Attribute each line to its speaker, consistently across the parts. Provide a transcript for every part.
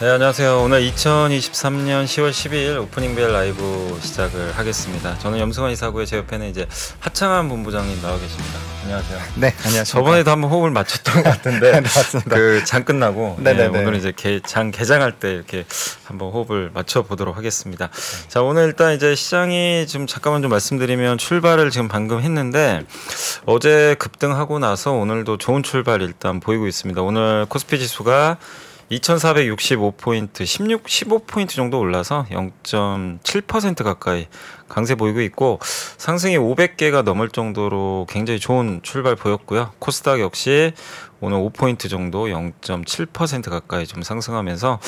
Speaker 1: 네 안녕하세요. 오늘 2023년 10월 12일 opening bell live 시작을 하겠습니다. 저는 염승환 이사고요 제 옆에는 이제 하창완 본부장님 나와 계십니다. 안녕하세요.
Speaker 2: 네, 안녕하세요.
Speaker 1: 저번에도 한번 호흡을 맞췄던 것 같은데
Speaker 2: 네, 맞습니다.
Speaker 1: 그 장 끝나고 네,
Speaker 2: 네네네.
Speaker 1: 오늘 이제 개, 장 개장할 때 이렇게 한번 호흡을 맞춰 보도록 하겠습니다. 자 오늘 일단 이제 시장이 좀 잠깐만 좀 말씀드리면 출발을 지금 방금 했는데 어제 급등하고 나서 오늘도 좋은 출발 일단 보이고 있습니다. 오늘 코스피 지수가 2,465포인트, 16, 15포인트 정도 올라서 0.7% 가까이 강세 보이고 있고 상승이 500개가 넘을 정도로 굉장히 좋은 출발 보였고요. 코스닥 역시 오늘 5포인트 정도 0.7% 가까이 좀 상승하면서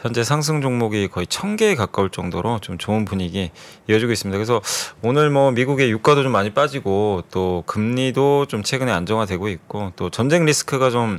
Speaker 1: 현재 상승 종목이 거의 1000개에 가까울 정도로 좀 좋은 분위기 이어지고 있습니다. 그래서 오늘 뭐 미국의 유가도 좀 많이 빠지고 또 금리도 좀 최근에 안정화되고 있고 또 전쟁 리스크가 좀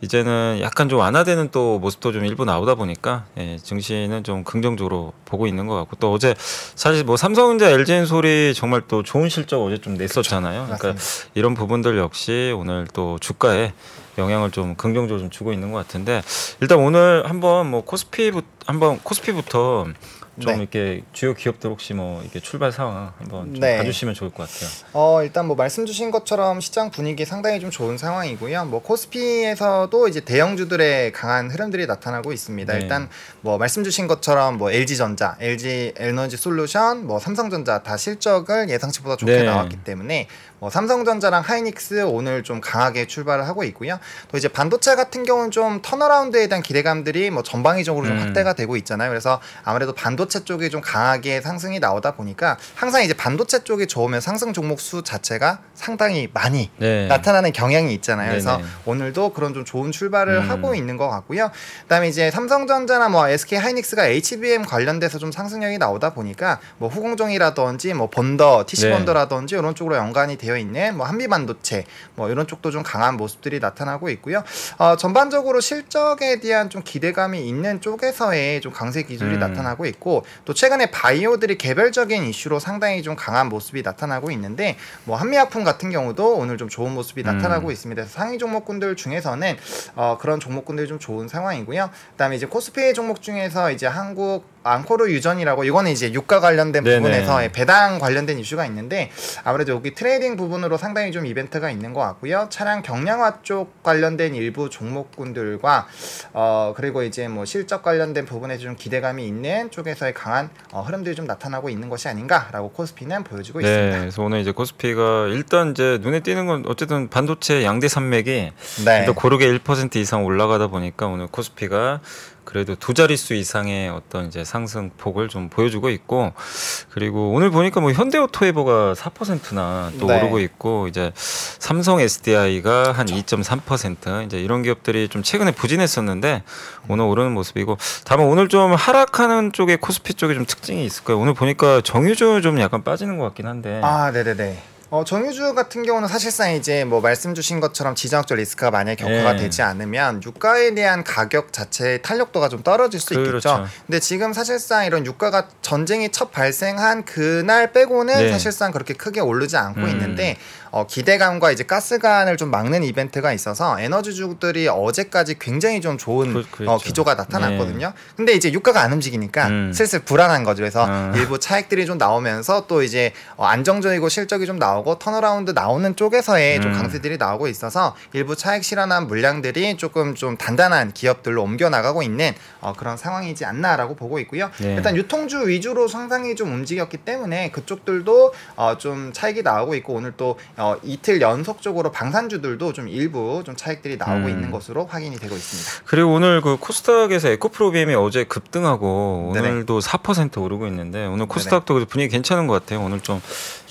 Speaker 1: 이제는 약간 좀 완화되는 또 모습도 좀 일부 나오다 보니까 예, 증시는 좀 긍정적으로 보고 있는 것 같고 또 어제 사실 뭐 삼성 전자, LG엔솔이 정말 또 좋은 실적 어제 좀 냈었잖아요. 그러니까
Speaker 2: 맞습니다.
Speaker 1: 이런 부분들 역시 오늘 또 주가에 영향을 좀 긍정적으로 좀 주고 있는 것 같은데 일단 오늘 한번 뭐 코스피부 한번 코스피부터 좀
Speaker 2: 네.
Speaker 1: 이렇게 주요 기업들 혹시 뭐 이렇게 출발 상황 한번 좀
Speaker 2: 네.
Speaker 1: 봐주시면 좋을 것 같아요.
Speaker 2: 어, 일단 뭐 말씀 주신 것처럼 시장 분위기 상당히 좀 좋은 상황이고요. 뭐 코스피에서도 이제 대형주들의 강한 흐름들이 나타나고 있습니다.
Speaker 1: 네.
Speaker 2: 일단 뭐 말씀 주신 것처럼 뭐 LG전자, LG 에너지 솔루션, 뭐 삼성전자 다 실적을 예상치보다 좋게
Speaker 1: 네.
Speaker 2: 나왔기 때문에 뭐 삼성전자랑 하이닉스 오늘 좀 강하게 출발을 하고 있고요. 또 이제 반도체 같은 경우는 좀 턴어라운드에 대한 기대감들이 뭐 전방위적으로 좀
Speaker 1: 음.
Speaker 2: 확대가 되고 있잖아요. 그래서 아무래도 반도체 쪽이 좀 강하게 상승이 나오다 보니까 항상 이제 반도체 쪽이 좋으면 상승 종목 수 자체가 상당히 많이
Speaker 1: 네.
Speaker 2: 나타나는 경향이 있잖아요. 그래서. 오늘도 그런 좀 좋은 출발을
Speaker 1: 음.
Speaker 2: 하고 있는 것 같고요. 그다음에 이제 삼성전자나 뭐 SK 하이닉스가 HBM 관련돼서 좀 상승력이 나오다 보니까 뭐 후공정이라든지 뭐 번더, TC
Speaker 1: 네.
Speaker 2: 번더라든지 이런 쪽으로 연관이 되어 있는 뭐 한미 반도체 뭐 이런 쪽도 좀 강한 모습들이 나타나고 있고요. 어, 전반적으로 실적에 대한 좀 기대감이 있는 쪽에서의 좀 강세 기술이
Speaker 1: 음.
Speaker 2: 나타나고 있고 또 최근에 바이오들이 개별적인 이슈로 상당히 좀 강한 모습이 나타나고 있는데 뭐 한미약품 같은 경우도 오늘 좀 좋은 모습이
Speaker 1: 음.
Speaker 2: 나타나고 있습니다. 그래서 상위 종목군들 중에서는 어, 그런 종목군들이 좀 좋은 상황이고요. 그다음에 이제 코스피 종목 중에서 이제 한국 ANKOR 유전이라고 이거는 이제 유가 관련된
Speaker 1: 네네.
Speaker 2: 부분에서 배당 관련된 이슈가 있는데 아무래도 여기 trading 부분으로 상당히 좀 이벤트가 있는 것 같고요. 차량 경량화 쪽 관련된 일부 종목군들과 어 그리고 이제 뭐 실적 관련된 부분에서 좀 기대감이 있는 쪽에서의 강한 어, 흐름들이 좀 나타나고 있는 것이 아닌가라고 코스피는 보여주고
Speaker 1: 네,
Speaker 2: 있습니다.
Speaker 1: 그래서 오늘 이제 코스피가 일단 이제 눈에 띄는 건 어쨌든 반도체 양대 산맥이
Speaker 2: 네.
Speaker 1: 일단 고르게 1% 이상 올라가다 보니까 오늘 코스피가 그래도 두 자릿수 이상의 어떤 이제 상승 폭을 좀 보여주고 있고 그리고 오늘 보니까 뭐 현대오토에버가 4%나 또
Speaker 2: 네.
Speaker 1: 오르고 있고 이제 삼성 SDI가 한 2.3% 이제 이런 기업들이 좀 최근에 부진했었는데 오늘 오르는 모습이고 다만 오늘 좀 하락하는 쪽에 코스피 쪽에 좀 특징이 있을 거예요. 오늘 보니까 정유주 좀 약간 빠지는 것 같긴 한데
Speaker 2: 아, 네네네. 어, 정유주 같은 경우는 사실상 이제 뭐 말씀 주신 것처럼 지정학적 리스크가 만약에 격화가
Speaker 1: 네.
Speaker 2: 되지 않으면 유가에 대한 가격 자체의 탄력도가 좀 떨어질 수
Speaker 1: 그렇죠.
Speaker 2: 있겠죠. 근데 지금 사실상 이런 유가가 전쟁이 첫 발생한 그날 빼고는
Speaker 1: 네.
Speaker 2: 사실상 그렇게 크게 오르지 않고
Speaker 1: 음.
Speaker 2: 있는데 어, 기대감과 이제 가스관을 좀 막는 이벤트가 있어서 에너지주들이 어제까지 굉장히 좀 좋은
Speaker 1: 그- 그랬죠.
Speaker 2: 어, 기조가 나타났거든요. 근데 이제 유가가 안 움직이니까
Speaker 1: 음.
Speaker 2: 슬슬 불안한 거죠. 그래서
Speaker 1: 음.
Speaker 2: 일부 차익들이 좀 나오면서 또 이제 어, 안정적이고 실적이 좀 나오고 turnaround 나오는 쪽에서의 좀
Speaker 1: 음.
Speaker 2: 강세들이 나오고 있어서 일부 차익 실현한 물량들이 조금 좀 단단한 기업들로 옮겨 나가고 있는 어, 그런 상황이지 않나라고 보고 있고요.
Speaker 1: 네.
Speaker 2: 일단 유통주 위주로 상당히 좀 움직였기 때문에 그쪽들도 어, 좀 차익이 나오고 있고 오늘 또 어, 이틀 연속적으로 방산주들도 좀 일부 좀 차익들이 나오고
Speaker 1: 음.
Speaker 2: 있는 것으로 확인이 되고 있습니다.
Speaker 1: 그리고 오늘 그 코스닥에서 에코프로비엠이 어제 급등하고
Speaker 2: 네네.
Speaker 1: 오늘도 4% 오르고 있는데 오늘 코스닥도 그래도 분위기 괜찮은 것 같아요. 오늘 좀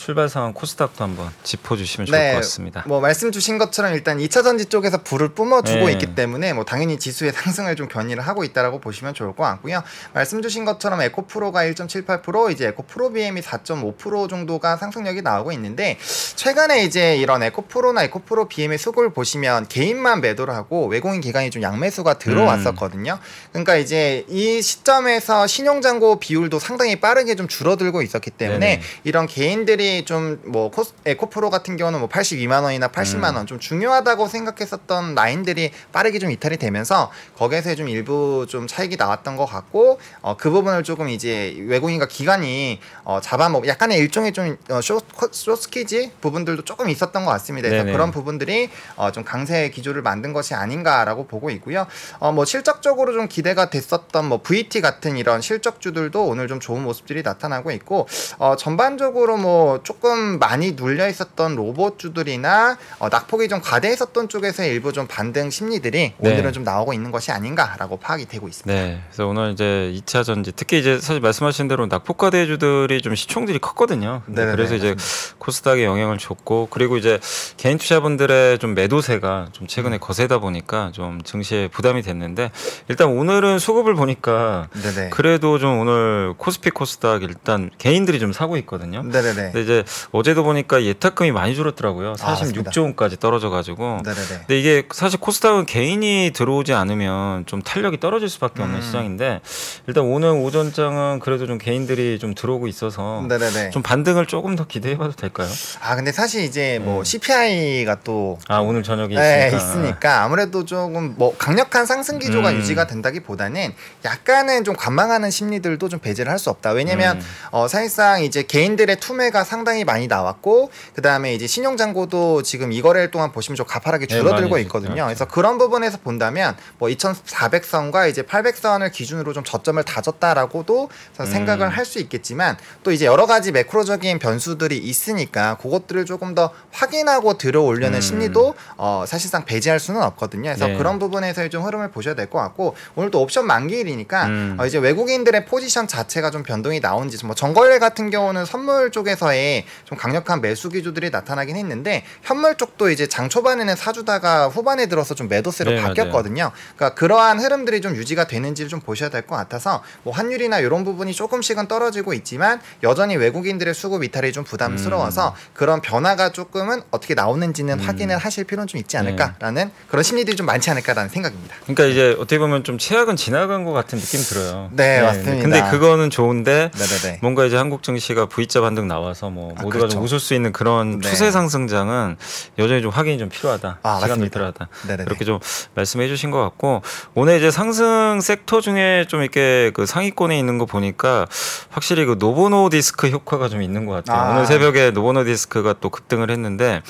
Speaker 1: 출발 상황 코스닥도 한번 짚어주시면 좋을 것 같습니다.
Speaker 2: 뭐 말씀 주신 것처럼 일단 2차 전지 쪽에서 불을 뿜어주고
Speaker 1: 네.
Speaker 2: 있기 때문에 뭐 당연히 지수의 상승을 좀 견인을 하고 있다라고 보시면 좋을 것 같고요. 말씀 주신 것처럼 에코프로가 1.78% 이제 에코프로 BM이 4.5% 정도가 상승력이 나오고 있는데 최근에 최근에 이제 이런 에코프로나 에코프로 BM의 수급을 보시면 개인만 매도를 하고 외국인 기관이 좀 양매수가 들어왔었거든요. 그러니까 이제 이 시점에서 신용잔고 비율도 상당히 빠르게 좀 줄어들고 있었기 때문에
Speaker 1: 네네.
Speaker 2: 이런 개인들이 좀 뭐 에코프로 같은 경우는 뭐 82만 원이나 80만 원 좀 중요하다고 생각했었던 라인들이 빠르게 좀 이탈이 되면서 거기에서 좀 일부 좀 차익이 나왔던 것 같고 어, 그 부분을 조금 이제 외국인과 기관이 어, 잡아먹 약간의 일종의 좀 어, 쇼, 쇼스키지 부분들도 조금 있었던 것 같습니다. 그래서
Speaker 1: 네네.
Speaker 2: 그런 부분들이 어, 좀 강세 기조를 만든 것이 아닌가라고 보고 있고요. 어, 뭐 실적적으로 좀 기대가 됐었던 뭐 VT 같은 이런 실적주들도 오늘 좀 좋은 모습들이 나타나고 있고 어, 전반적으로 뭐 조금 많이 눌려 있었던 로봇주들이나 어, 낙폭이 좀 과대했었던 쪽에서 일부 좀 반등 심리들이
Speaker 1: 네.
Speaker 2: 오늘은 좀 나오고 있는 것이 아닌가라고 파악이 되고 있습니다.
Speaker 1: 네. 그래서 오늘 이제 2차 전지 특히 이제 사실 말씀하신 대로 낙폭 과대주들이 좀 시총들이 컸거든요.
Speaker 2: 네네네,
Speaker 1: 그래서 이제 코스닥에 영향을 줬고 그리고 이제 개인 투자분들의 좀 매도세가 좀 최근에 거세다 보니까 좀 증시에 부담이 됐는데 일단 오늘은 수급을 보니까
Speaker 2: 네네.
Speaker 1: 그래도 좀 오늘 코스피 코스닥 일단 개인들이 좀 사고 있거든요.
Speaker 2: 네네네.
Speaker 1: 근데 이제 어제도 보니까 예탁금이 많이 줄었더라고요.
Speaker 2: 아, 맞습니다.
Speaker 1: 46조 원까지 떨어져 가지고.
Speaker 2: 네네네.
Speaker 1: 근데 이게 사실 코스닥은 개인이 들어오지 않으면 좀 탄력이 떨어질 수밖에 없는
Speaker 2: 음.
Speaker 1: 시장인데 일단 오늘 오전장은 그래도 좀 개인들이 좀 들어오고 있어서
Speaker 2: 네네네.
Speaker 1: 좀 반등을 조금 더 기대해봐도 될까요?
Speaker 2: 아 근데 사실 이제 뭐
Speaker 1: 음.
Speaker 2: CPI가 또
Speaker 1: 아 오늘 저녁에
Speaker 2: 네,
Speaker 1: 있으니까.
Speaker 2: 있으니까 아무래도 조금 뭐 강력한 상승 기조가
Speaker 1: 음.
Speaker 2: 유지가 된다기보다는 약간은 좀 관망하는 심리들도 좀 배제를 할 수 없다. 왜냐면
Speaker 1: 음.
Speaker 2: 어 사실상 이제 개인들의 투매가 상당히 많이 나왔고 그다음에 이제 신용 잔고도 지금 이 거래일 동안 보시면 좀 가파르게
Speaker 1: 네,
Speaker 2: 줄어들고
Speaker 1: 많이
Speaker 2: 있거든요. 그래서 그런 부분에서 본다면 뭐 2,400선과 이제 800선을 기준으로 좀 저점을 다졌다라고도
Speaker 1: 음.
Speaker 2: 생각을 할 수 있겠지만 또 이제 여러 가지 매크로적인 변수들이 있으니까 그것들을 조금 더 확인하고 들어오려는
Speaker 1: 음.
Speaker 2: 심리도 어, 사실상 배제할 수는 없거든요. 그래서
Speaker 1: 네.
Speaker 2: 그런 부분에서의 좀 흐름을 보셔야 될 것 같고 오늘 또 옵션 만기일이니까
Speaker 1: 음.
Speaker 2: 어, 이제 외국인들의 포지션 자체가 좀 변동이 나온지 뭐 정거래 같은 경우는 선물 쪽에서의 좀 강력한 매수 기조들이 나타나긴 했는데 현물 쪽도 이제 장 초반에는 사주다가 후반에 들어서 좀 매도세로
Speaker 1: 네,
Speaker 2: 바뀌었거든요. 그러니까 그러한 흐름들이 좀 유지가 되는지를 좀 보셔야 될 것 같아서 뭐 환율이나 이런 부분이 조금씩은 떨어지고 있지만 여전히 외국인들의 수급 이탈이 좀 부담스러워서 그런 변화가 조금은 어떻게 나오는지는
Speaker 1: 음.
Speaker 2: 확인을 하실 필요는 좀 있지 않을까라는 그런 심리들이 좀 많지 않을까라는 생각입니다.
Speaker 1: 그러니까 이제 어떻게 보면 좀 최악은 지나간 것 같은 느낌 들어요.
Speaker 2: 네, 맞습니다.
Speaker 1: 근데 그거는 좋은데
Speaker 2: 네네네.
Speaker 1: 뭔가 이제 한국 증시가 V자 반등 나와서 뭐
Speaker 2: 아,
Speaker 1: 모두가
Speaker 2: 그렇죠.
Speaker 1: 좀 웃을 수 있는 그런
Speaker 2: 네.
Speaker 1: 추세 상승장은 여전히 좀 확인이 좀 필요하다.
Speaker 2: 아,
Speaker 1: 시간이. 필요하다.
Speaker 2: 네네네.
Speaker 1: 그렇게 좀 말씀해 주신 것 같고 오늘 이제 상승 섹터 중에 좀 이렇게 그 상위권에 있는 거 보니까 확실히 그 노보 노디스크 효과가 좀 있는 것 같아요.
Speaker 2: 아.
Speaker 1: 오늘 새벽에 노보 노디스크가 또 급등을 했는데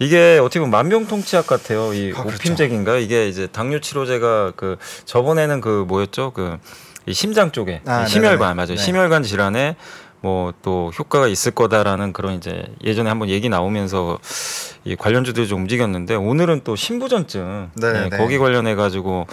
Speaker 1: 이게 어떻게 보면 만병통치약 같아요. 이
Speaker 2: 아, 그렇죠.
Speaker 1: 오핌제인가 이게 이제 당뇨 치료제가 그 저번에는 그 뭐였죠 그 이 심장 쪽에
Speaker 2: 아,
Speaker 1: 이 심혈관. 맞아요.
Speaker 2: 네.
Speaker 1: 심혈관 질환에 뭐 또 효과가 있을 거다라는 그런 이제 예전에 한번 얘기 나오면서 이 관련주들이 좀 움직였는데 오늘은 또 신부전증
Speaker 2: 네 네네.
Speaker 1: 네, 거기 관련해 가지고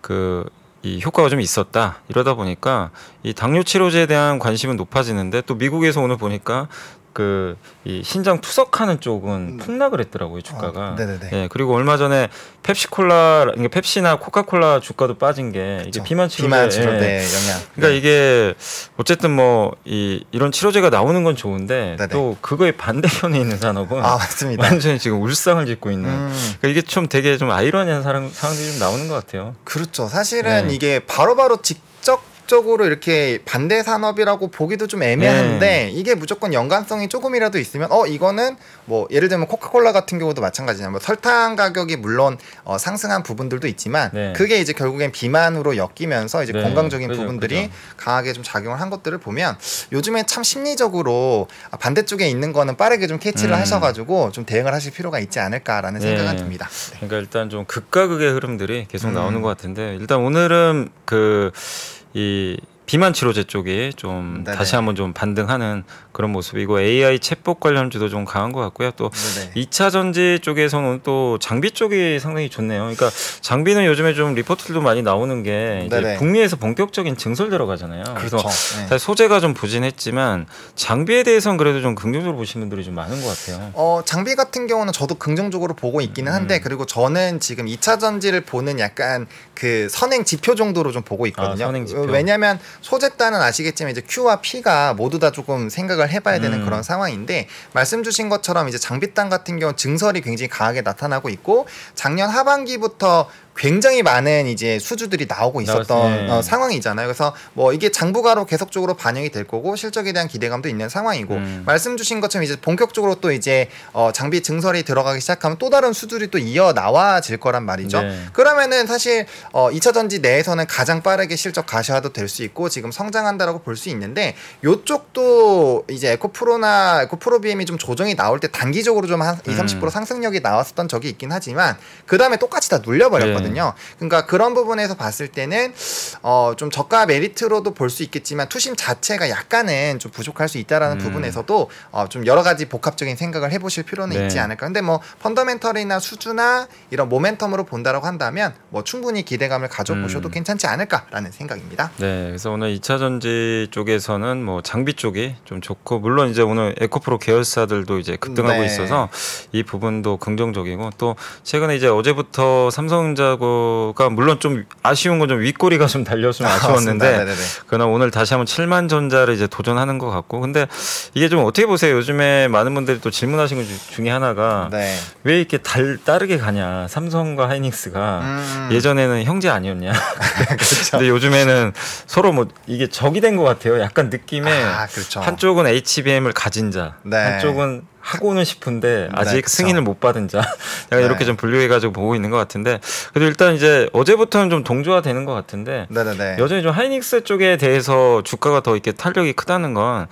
Speaker 1: 그이 효과가 좀 있었다 이러다 보니까 이 당뇨 치료제에 대한 관심은 높아지는데 또 미국에서 오늘 보니까 그 이 신장 투석하는 쪽은 폭락을 했더라고요 주가가.
Speaker 2: 어, 네네네.
Speaker 1: 예 그리고 얼마 전에 펩시콜라 그러니까 펩시나 코카콜라 주가도 빠진 게 이게
Speaker 2: 그렇죠.
Speaker 1: 비만 치료제
Speaker 2: 비만
Speaker 1: 예.
Speaker 2: 치료제 영향.
Speaker 1: 그러니까 이게 어쨌든 뭐 이 이런 치료제가 나오는 건 좋은데
Speaker 2: 네네.
Speaker 1: 또 그거의 반대편에 있는 산업은
Speaker 2: 아 맞습니다.
Speaker 1: 완전히 지금 울상을 짓고 있는.
Speaker 2: 음.
Speaker 1: 그러니까 이게 좀 되게 좀 아이러니한 사람, 상황들이 좀 나오는 것 같아요.
Speaker 2: 그렇죠. 사실은
Speaker 1: 네.
Speaker 2: 이게 바로바로 직 접적으로 이렇게 반대 산업이라고 보기도 좀 애매한데
Speaker 1: 네.
Speaker 2: 이게 무조건 연관성이 조금이라도 있으면 어 이거는 뭐 예를 들면 코카콜라 같은 경우도 마찬가지냐. 뭐 설탕 가격이 물론 어, 상승한 부분들도 있지만
Speaker 1: 네.
Speaker 2: 그게 이제 결국엔 비만으로 엮이면서 이제
Speaker 1: 네.
Speaker 2: 건강적인
Speaker 1: 그죠,
Speaker 2: 부분들이
Speaker 1: 그죠.
Speaker 2: 강하게 좀 작용을 한 것들을 보면 요즘에 참 심리적으로 아, 반대쪽에 있는 거는 빠르게 좀 캐치를
Speaker 1: 음.
Speaker 2: 하셔가지고 좀 대응을 하실 필요가 있지 않을까라는
Speaker 1: 네.
Speaker 2: 생각은 듭니다. 네.
Speaker 1: 그러니까 일단 좀 극과 극의 흐름들이 계속
Speaker 2: 음.
Speaker 1: 나오는 것 같은데 일단 오늘은 그 이 비만 치료제 쪽이 좀
Speaker 2: 네네.
Speaker 1: 다시 한번 좀 반등하는 그런 모습이고 AI 챗봇 관련주도 좀 강한 것 같고요. 또. 2차 전지 쪽에서는 또 장비 쪽이 상당히 좋네요. 그러니까 장비는 요즘에 좀 리포트들도 많이 나오는 게 이제. 북미에서 본격적인 증설 들어가잖아요. 그래서
Speaker 2: 그렇죠. 네.
Speaker 1: 사실 소재가 좀 부진했지만 장비에 대해서는 그래도 좀 긍정적으로 보시는 분들이 좀 많은 것 같아요.
Speaker 2: 어, 장비 같은 경우는 저도 긍정적으로 보고 있기는 한데
Speaker 1: 음.
Speaker 2: 그리고 저는 지금 2차 전지를 보는 약간 그 선행 지표 정도로 좀 보고 있거든요.
Speaker 1: 아, 선행 지표.
Speaker 2: 어, 왜냐면 소재단은 아시겠지만 이제 Q와 P가 모두 다 조금 생각을 해봐야 되는
Speaker 1: 음.
Speaker 2: 그런 상황인데 말씀 주신 것처럼 이제 장비단 같은 경우 는 증설이 굉장히 강하게 나타나고 있고 작년 하반기부터 굉장히 많은 이제 수주들이 나오고 있었던
Speaker 1: 네.
Speaker 2: 어, 상황이잖아요. 그래서 뭐 이게 장부가로 계속적으로 반영이 될 거고 실적에 대한 기대감도 있는 상황이고
Speaker 1: 음.
Speaker 2: 말씀 주신 것처럼 이제 본격적으로 또 이제 어, 장비 증설이 들어가기 시작하면 또 다른 수주들이 또 이어 나와질 거란 말이죠.
Speaker 1: 네.
Speaker 2: 그러면은 사실 어, 2차 전지 내에서는 가장 빠르게 실적 가셔도 될 수 있고 지금 성장한다라고 볼 수 있는데 요쪽도 이제 에코프로나 에코프로 BM이 좀 조정이 나올 때 단기적으로 좀한 2, 30%
Speaker 1: 음.
Speaker 2: 상승력이 나왔었던 적이 있긴 하지만 그 다음에 똑같이 다 눌려버렸거든요. 그러니까 그런 부분에서 봤을 때는 어, 좀 저가 메리트로도 볼 수 있겠지만 투심 자체가 약간은 좀 부족할 수 있다라는
Speaker 1: 음.
Speaker 2: 부분에서도 어, 좀 여러 가지 복합적인 생각을 해보실 필요는
Speaker 1: 네.
Speaker 2: 있지 않을까. 근데 뭐 펀더멘털이나 수주나 이런 모멘텀으로 본다라고 한다면 뭐 충분히 기대감을 가져보셔도
Speaker 1: 음.
Speaker 2: 괜찮지 않을까라는 생각입니다.
Speaker 1: 네, 그래서 오늘 2차 전지 쪽에서는 뭐 장비 쪽이 좀 좋고 물론 이제 오늘 에코프로 계열사들도 이제 급등하고
Speaker 2: 네.
Speaker 1: 있어서 이 부분도 긍정적이고 또 최근에 이제 어제부터 삼성전자 가 물론 좀 아쉬운 건 좀 윗꼬리가 좀 달렸으면 아쉬웠는데
Speaker 2: 맞습니다. 네네네.
Speaker 1: 그러나 오늘 다시 한번 7만 전자를 이제 도전하는 것 같고 근데 이게 좀 어떻게 보세요? 요즘에 많은 분들이 또 질문하신 것 주- 중에 하나가
Speaker 2: 네.
Speaker 1: 왜 이렇게 달 따르게 가냐? 삼성과 하이닉스가
Speaker 2: 음.
Speaker 1: 예전에는 형제 아니었냐?
Speaker 2: 그렇죠.
Speaker 1: 근데 요즘에는 서로 뭐 이게 적이 된 것 같아요. 약간 느낌에
Speaker 2: 아, 그렇죠.
Speaker 1: 한쪽은 HBM을 가진 자,
Speaker 2: 네.
Speaker 1: 한쪽은 하고는 싶은데 아직
Speaker 2: 네.
Speaker 1: 승인을 못 받은 자. 약간
Speaker 2: 네.
Speaker 1: 이렇게 좀 분류해가지고 보고 있는 것 같은데 그래도 일단 이제 어제부터는 좀 동조화 되는 것 같은데
Speaker 2: 네네네.
Speaker 1: 여전히 좀 하이닉스 쪽에 대해서 주가가 더 이렇게 탄력이 크다는 건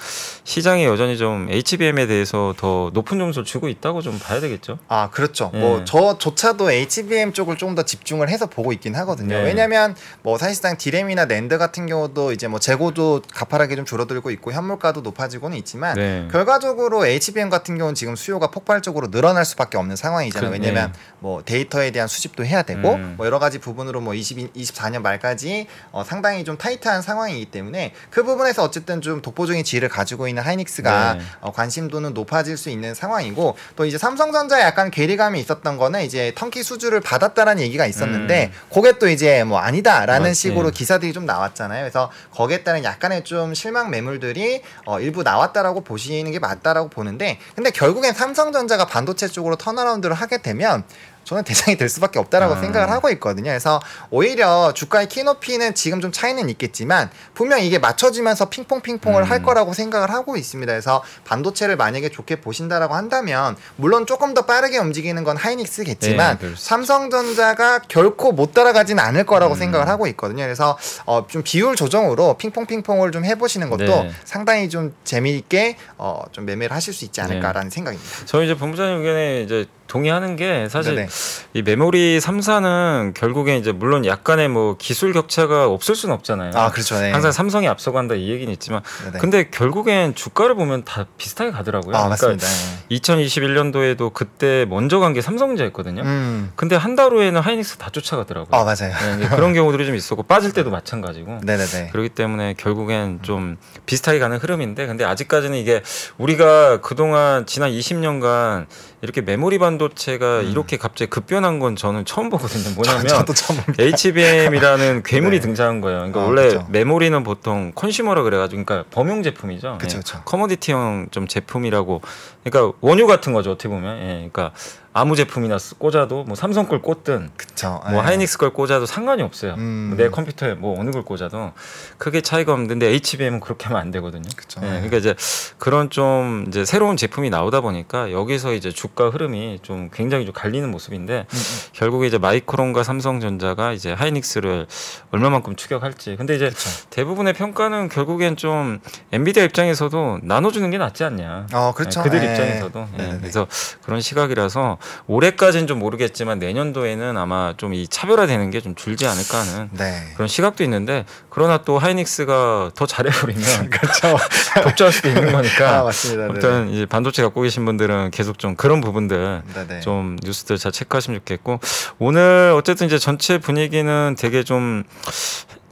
Speaker 1: 시장이 여전히 좀 HBM에 대해서 더 높은 점수를 주고 있다고 좀 봐야 되겠죠.
Speaker 2: 아 그렇죠.
Speaker 1: 예.
Speaker 2: 뭐 저조차도 HBM 쪽을 좀더 집중을 해서 보고 있긴 하거든요.
Speaker 1: 네.
Speaker 2: 왜냐하면 뭐 사실상 디램이나 낸드 같은 경우도 이제 뭐 재고도 가파르게 좀 줄어들고 있고 현물가도 높아지고는 있지만
Speaker 1: 네.
Speaker 2: 결과적으로 HBM 같은 경우는 지금 수요가 폭발적으로 늘어날 수밖에 없는 상황이잖아요.
Speaker 1: 그,
Speaker 2: 왜냐면
Speaker 1: 네.
Speaker 2: 뭐 데이터에 대한 수집도 해야 되고
Speaker 1: 음.
Speaker 2: 뭐 여러 가지 부분으로 뭐 22, 24년 말까지 어, 상당히 좀 타이트한 상황이기 때문에 그 부분에서 어쨌든 좀 독보적인 지위를 가지고 있는 하이닉스가
Speaker 1: 네.
Speaker 2: 어, 관심도는 높아질 수 있는 상황이고 또 이제 삼성전자에 약간 괴리감이 있었던 거는 이제 턴키 수주를 받았다라는 얘기가 있었는데 그게 또 이제 뭐 아니다라는
Speaker 1: 음. 맞지.
Speaker 2: 식으로 기사들이 좀 나왔잖아요. 그래서 거기에 따른 약간의 좀 실망 매물들이 어, 일부 나왔다라고 보시는 게 맞다라고 보는데 근데 결국엔 삼성전자가 반도체 쪽으로 turnaround를 하게 되면 저는 대상이 될 수밖에 없다라고
Speaker 1: 음.
Speaker 2: 생각을 하고 있거든요. 그래서 오히려 주가의 키높이는 지금 좀 차이는 있겠지만 분명 이게 맞춰지면서 핑퐁 핑퐁을
Speaker 1: 음.
Speaker 2: 할 거라고 생각을 하고 있습니다. 그래서 반도체를 만약에 좋게 보신다라고 한다면 물론 조금 더 빠르게 움직이는 건 하이닉스겠지만
Speaker 1: 네.
Speaker 2: 삼성전자가 결코 못 따라가진 않을 거라고
Speaker 1: 음.
Speaker 2: 생각을 하고 있거든요. 그래서 어, 좀 비율 조정으로 핑퐁 핑퐁을 좀 해보시는 것도
Speaker 1: 네.
Speaker 2: 상당히 좀 재미있게 어, 좀 매매를 하실 수 있지 않을까라는 생각입니다.
Speaker 1: 저희 이제 본부장님 의견에 이제 동의하는 게 사실
Speaker 2: 네네.
Speaker 1: 이 메모리 3사는 결국에 이제 물론 약간의 뭐 기술 격차가 없을 수는 없잖아요.
Speaker 2: 아 그렇죠. 네.
Speaker 1: 항상 삼성이 앞서간다 이 얘기는 있지만
Speaker 2: 네네.
Speaker 1: 근데 결국엔 주가를 보면 다 비슷하게 가더라고요.
Speaker 2: 아
Speaker 1: 그러니까
Speaker 2: 맞습니다.
Speaker 1: 2021년도에도 그때 먼저 간 게 삼성전자였거든요.
Speaker 2: 음.
Speaker 1: 근데 한 달 후에는 하이닉스 다 쫓아가더라고요.
Speaker 2: 아 맞아요.
Speaker 1: 네, 그런 경우들이 좀 있었고 빠질 때도 마찬가지고.
Speaker 2: 네네네.
Speaker 1: 그렇기 때문에 결국엔 좀 비슷하게 가는 흐름인데 근데 아직까지는 이게 우리가 그동안 지난 20년간 이렇게 메모리 반도체가 이렇게 갑자기 급변한 건 저는 처음 보거든요. 뭐냐면
Speaker 2: 음. 저도 처음.
Speaker 1: HBM이라는 괴물이
Speaker 2: 네.
Speaker 1: 등장한 거예요. 그러니까
Speaker 2: 아,
Speaker 1: 원래
Speaker 2: 그쵸.
Speaker 1: 메모리는 보통 컨슈머라 그래가지고 그러니까 범용 제품이죠.
Speaker 2: 그쵸,
Speaker 1: 예.
Speaker 2: 그쵸.
Speaker 1: 커머디티형 좀 제품이라고 그러니까 원유 같은 거죠 어떻게 보면. 예. 그러니까 아무 제품이나 쓰- 꽂아도 뭐 삼성 걸 꽂든
Speaker 2: 그쵸.
Speaker 1: 뭐
Speaker 2: 네.
Speaker 1: 하이닉스 걸 꽂아도 상관이 없어요.
Speaker 2: 음.
Speaker 1: 내 컴퓨터에 뭐 어느 걸 꽂아도 크게 차이가 없는데 HBM은 그렇게 하면 안 되거든요. 예, 그러니까 이제 그런 좀 이제 새로운 제품이 나오다 보니까 여기서 이제 주가 흐름이 좀 굉장히 좀 갈리는 모습인데
Speaker 2: 음,
Speaker 1: 결국에 이제 마이크론과 삼성전자가 이제 하이닉스를 얼마만큼 추격할지. 근데 이제
Speaker 2: 그쵸.
Speaker 1: 대부분의 평가는 결국엔 좀 엔비디아 입장에서도 나눠주는 게 낫지 않냐.
Speaker 2: 어 그렇죠.
Speaker 1: 예, 그들
Speaker 2: 네.
Speaker 1: 입장에서도. 예,
Speaker 2: 네네네.
Speaker 1: 그래서 그런 시각이라서 올해까지는 좀 모르겠지만 내년도에는 아마 좀 이 차별화되는 게 좀 줄지 않을까 하는
Speaker 2: 네.
Speaker 1: 그런 시각도 있는데 그러나 또 하이닉스가 더 잘해버리면
Speaker 2: 그렇죠.
Speaker 1: 독주할 수도 있는 거니까
Speaker 2: 아 맞습니다. 네네.
Speaker 1: 아무튼 이제 반도체 갖고 계신 분들은 계속 좀 그런 부분들
Speaker 2: 네네.
Speaker 1: 좀 뉴스들 잘 체크하시면 좋겠고 오늘 어쨌든 이제 전체 분위기는 되게 좀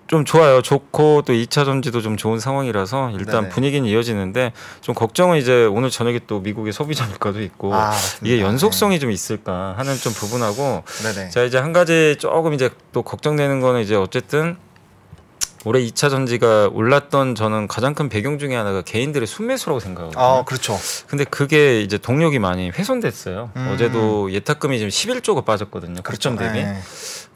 Speaker 1: 좀 좋아요. 좋고 또 2차 전지도 좀 좋은 상황이라서 일단
Speaker 2: 네네.
Speaker 1: 분위기는 이어지는데 좀 걱정은 이제 오늘 저녁에 또 미국의 소비자 물가도 있고
Speaker 2: 아.
Speaker 1: 이게 연속성이 좀 있을까 하는 좀 부분하고
Speaker 2: 네네.
Speaker 1: 자 이제 한 가지 조금 이제 또 걱정되는 거는 이제 어쨌든 올해 2차 전지가 올랐던 저는 가장 큰 배경 중에 하나가 개인들의 순매수라고 생각하거든요.
Speaker 2: 아 그렇죠.
Speaker 1: 근데 그게 이제 동력이 많이 훼손됐어요.
Speaker 2: 음.
Speaker 1: 어제도 예탁금이 지금 11조가 빠졌거든요. 거점 대비.
Speaker 2: 네.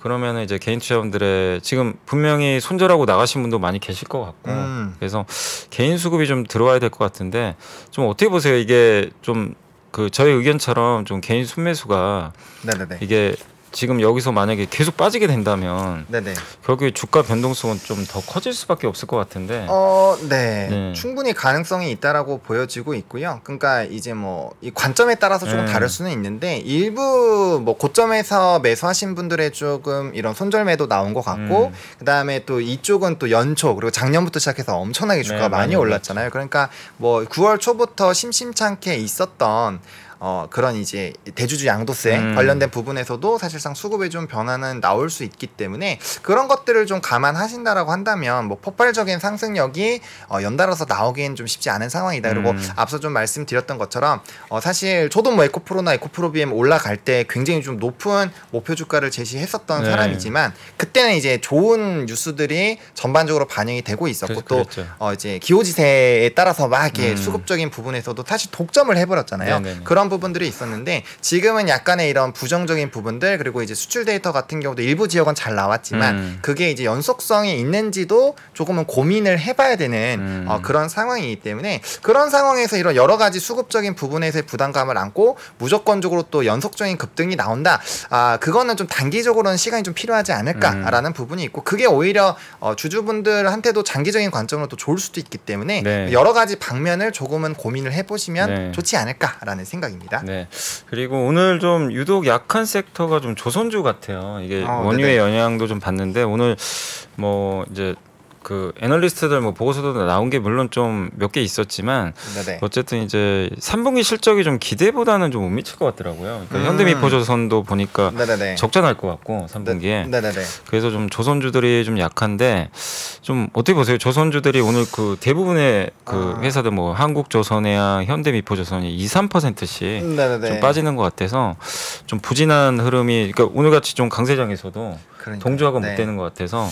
Speaker 1: 그러면 이제 개인 투자분들의 지금 분명히 손절하고 나가신 분도 많이 계실 것 같고
Speaker 2: 음.
Speaker 1: 그래서 개인 수급이 좀 들어와야 될 것 같은데 좀 어떻게 보세요? 이게 좀 그 저희 의견처럼 좀 개인 순매수가
Speaker 2: 네네네.
Speaker 1: 이게 지금 여기서 만약에 계속 빠지게 된다면
Speaker 2: 네네.
Speaker 1: 결국에 주가 변동성은 좀 더 커질 수밖에 없을 것 같은데.
Speaker 2: 어, 네.
Speaker 1: 네.
Speaker 2: 충분히 가능성이 있다라고 보여지고 있고요. 그러니까 이제 뭐 이 관점에 따라서 조금
Speaker 1: 네.
Speaker 2: 다를 수는 있는데 일부 뭐 고점에서 매수하신 분들의 조금 이런 손절 매도 나온 것 같고
Speaker 1: 음.
Speaker 2: 그다음에 또 이쪽은 또 연초 그리고 작년부터 시작해서 엄청나게 주가가
Speaker 1: 네,
Speaker 2: 많이
Speaker 1: 많이
Speaker 2: 올랐잖아요. 그러니까 뭐 9월 초부터 심심찮게 있었던 어 그런 이제 대주주 양도세
Speaker 1: 음.
Speaker 2: 관련된 부분에서도 사실상 수급에 좀 변화는 나올 수 있기 때문에 그런 것들을 좀 감안하신다라고 한다면 뭐 폭발적인 상승력이 어 연달아서 나오기엔 좀 쉽지 않은 상황이다. 그리고
Speaker 1: 음.
Speaker 2: 앞서 좀 말씀드렸던 것처럼 어 사실 저도 뭐 에코프로나 에코프로 BM 올라갈 때 굉장히 좀 높은 목표 주가를 제시했었던
Speaker 1: 네.
Speaker 2: 사람이지만 그때는 이제 좋은 뉴스들이 전반적으로 반영이 되고 있었고 또. 어 이제 기호지세에 따라서 막 이렇게
Speaker 1: 음.
Speaker 2: 수급적인 부분에서도 사실 독점을 해버렸잖아요.
Speaker 1: 네네네.
Speaker 2: 그런 부분들이 있었는데 지금은 약간의 이런 부정적인 부분들 그리고 이제 수출 데이터 같은 경우도 일부 지역은 잘 나왔지만
Speaker 1: 음.
Speaker 2: 그게 이제 연속성이 있는지도 조금은 고민을 해봐야 되는
Speaker 1: 음.
Speaker 2: 어, 그런 상황이기 때문에 그런 상황에서 이런 여러 가지 수급적인 부분에서의 부담감을 안고 무조건적으로 또 연속적인 급등이 나온다. 아 그거는 좀 단기적으로는 시간이 좀 필요하지 않을까라는 부분이 있고 그게 오히려 어, 주주분들한테도 장기적인 관점으로 또 좋을 수도 있기 때문에
Speaker 1: 네.
Speaker 2: 여러 가지 방면을 조금은 고민을 해보시면
Speaker 1: 네.
Speaker 2: 좋지 않을까라는 생각입니다.
Speaker 1: 네. 그리고 오늘 좀 유독 약한 섹터가 좀 조선주 같아요. 이게
Speaker 2: 어,
Speaker 1: 원유의
Speaker 2: 네네.
Speaker 1: 영향도 좀 봤는데 오늘 뭐 이제 그 애널리스트들 뭐 보고서도 나온 게 물론 좀 몇 개 있었지만
Speaker 2: 네네.
Speaker 1: 어쨌든 이제 3분기 실적이 좀 기대보다는 좀 못 미칠 것 같더라고요. 그러니까
Speaker 2: 음.
Speaker 1: 현대미포조선도 보니까
Speaker 2: 네네네.
Speaker 1: 적자 날 것 같고 3분기에
Speaker 2: 네, 네네네.
Speaker 1: 그래서 좀 조선주들이 좀 약한데 좀 어떻게 보세요? 조선주들이 오늘 그 대부분의 그
Speaker 2: 아.
Speaker 1: 회사들 뭐 한국조선해양, 현대미포조선이 2, 3%씩
Speaker 2: 네네네.
Speaker 1: 좀 빠지는 것 같아서 좀 부진한 흐름이 그러니까 오늘 같이 좀 강세장에서도
Speaker 2: 그러니까요.
Speaker 1: 동조화가
Speaker 2: 네.
Speaker 1: 못 되는 것 같아서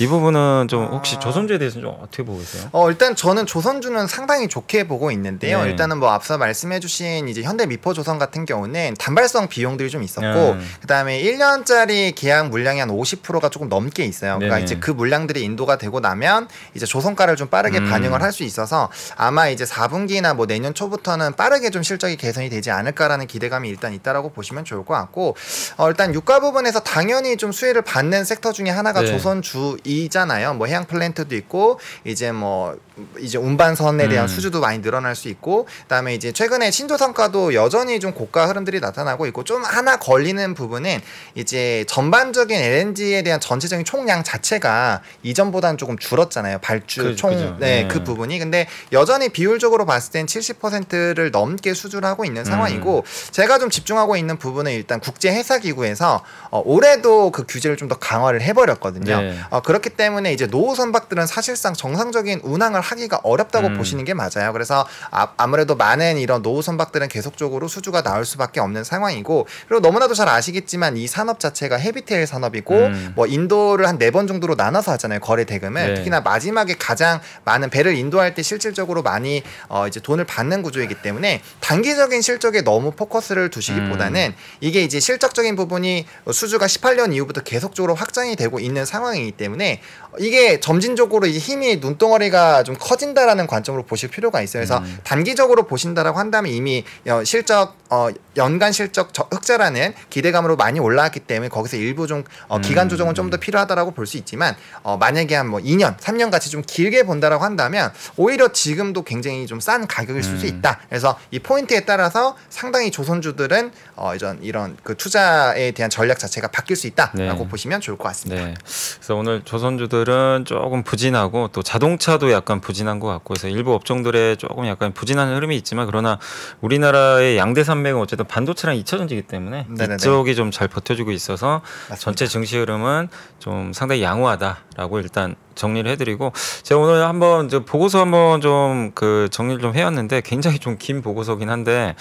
Speaker 1: 이 부분은 좀 혹시
Speaker 2: 아.
Speaker 1: 조선주에 대해서는 좀 어떻게 보고 계세요?
Speaker 2: 어 일단 저는 조선주는 상당히 좋게 보고 있는데요.
Speaker 1: 네.
Speaker 2: 일단은 뭐 앞서 말씀해주신 이제 현대 미포 조선 같은 경우는 단발성 비용들이 좀 있었고
Speaker 1: 음.
Speaker 2: 그다음에 1년짜리 계약 물량이 한 50%가 조금 넘게 있어요. 그러니까
Speaker 1: 네네.
Speaker 2: 이제 그 물량들이 인도가 되고 나면 이제 조선가를 좀 빠르게
Speaker 1: 음.
Speaker 2: 반영을 할 수 있어서 아마 이제 4분기나 뭐 내년 초부터는 빠르게 좀 실적이 개선이 되지 않을까라는 기대감이 일단 있다라고 보시면 좋을 것 같고 어 일단 유가 부분에서 당연히 좀 수혜를 받는 섹터 중에 하나가
Speaker 1: 네.
Speaker 2: 조선주 이잖아요. 뭐 해양 플랜트도 있고 이제 뭐 이제 운반선에 대한
Speaker 1: 음.
Speaker 2: 수주도 많이 늘어날 수 있고 그다음에 이제 최근에 신조 성과도 여전히 좀 고가 흐름들이 나타나고 있고 좀 하나 걸리는 부분은 이제 전반적인 LNG에 대한 전체적인 총량 자체가 이전보다는 조금 줄었잖아요. 발주
Speaker 1: 그-
Speaker 2: 총. 네,
Speaker 1: 네.
Speaker 2: 그 부분이 근데 여전히 비율적으로 봤을 땐 70%를 넘게 수주를 하고 있는 상황이고 제가 좀 집중하고 있는 부분은 일단 국제 해사 기구에서 어, 올해도 그 규제를 좀 더 강화를 해버렸거든요.
Speaker 1: 네.
Speaker 2: 어, 그렇기 때문에 이제 노후 선박들은 사실상 정상적인 운항을 하기가 어렵다고
Speaker 1: 음.
Speaker 2: 보시는 게 맞아요. 그래서 아, 무래도 많은 이런 노후 선박들은 계속적으로 수주가 나올 수밖에 없는 상황이고 그리고 너무나도 잘 아시겠지만 이 산업 자체가 헤비테일 산업이고
Speaker 1: 음.
Speaker 2: 뭐 인도를 한 네 번 정도로 나눠서 하잖아요. 거래 대금을
Speaker 1: 네.
Speaker 2: 특히나 마지막에 가장 많은 배를 인도할 때 실질적으로 많이 어, 이제 돈을 받는 구조이기 때문에 단기적인 실적에 너무 포커스를 두시기보다는
Speaker 1: 음.
Speaker 2: 이게 이제 실적적인 부분이 수주가 18년 이후부터 계속적으로 확장이 되고 있는 상황이기 때문에 이게 점진적으로 이제 힘이 눈덩어리가 좀 커진다라는 관점으로 보실 필요가 있어요. 그래서
Speaker 1: 음.
Speaker 2: 단기적으로 보신다라고 한다면 이미 어, 실적 어, 연간 실적 저- 흑자라는 기대감으로 많이 올라왔기 때문에 거기서 일부 좀 어, 기간
Speaker 1: 음.
Speaker 2: 조정은 좀 더 필요하다라고 볼 수 있지만 어, 만약에 한 뭐 2년, 3년 같이 좀 길게 본다라고 한다면 오히려 지금도 굉장히 좀 싼 가격일 수도
Speaker 1: 음.
Speaker 2: 있다. 그래서 이 포인트에 따라서 상당히 조선주들은 어, 이런 이런 그 투자에 대한 전략 자체가 바뀔 수 있다라고
Speaker 1: 네.
Speaker 2: 보시면 좋을 것 같습니다.
Speaker 1: 네. 그래서 오늘 조선주들은 조금 부진하고 또 자동차도 약간 부진한 것 같고 그래서 일부 업종들의 조금 약간 부진한 흐름이 있지만 그러나 우리나라의 양대 산맥은 어쨌든 반도체랑 2차 전지기 때문에
Speaker 2: 네네네.
Speaker 1: 이쪽이 좀 잘 버텨주고 있어서
Speaker 2: 맞습니다.
Speaker 1: 전체 증시 흐름은 좀 상당히 양호하다라고 일단 정리를 해드리고 제가 오늘 한번 저 보고서 한번 좀 그 정리를 좀 해왔는데 굉장히 좀 긴 보고서긴 한데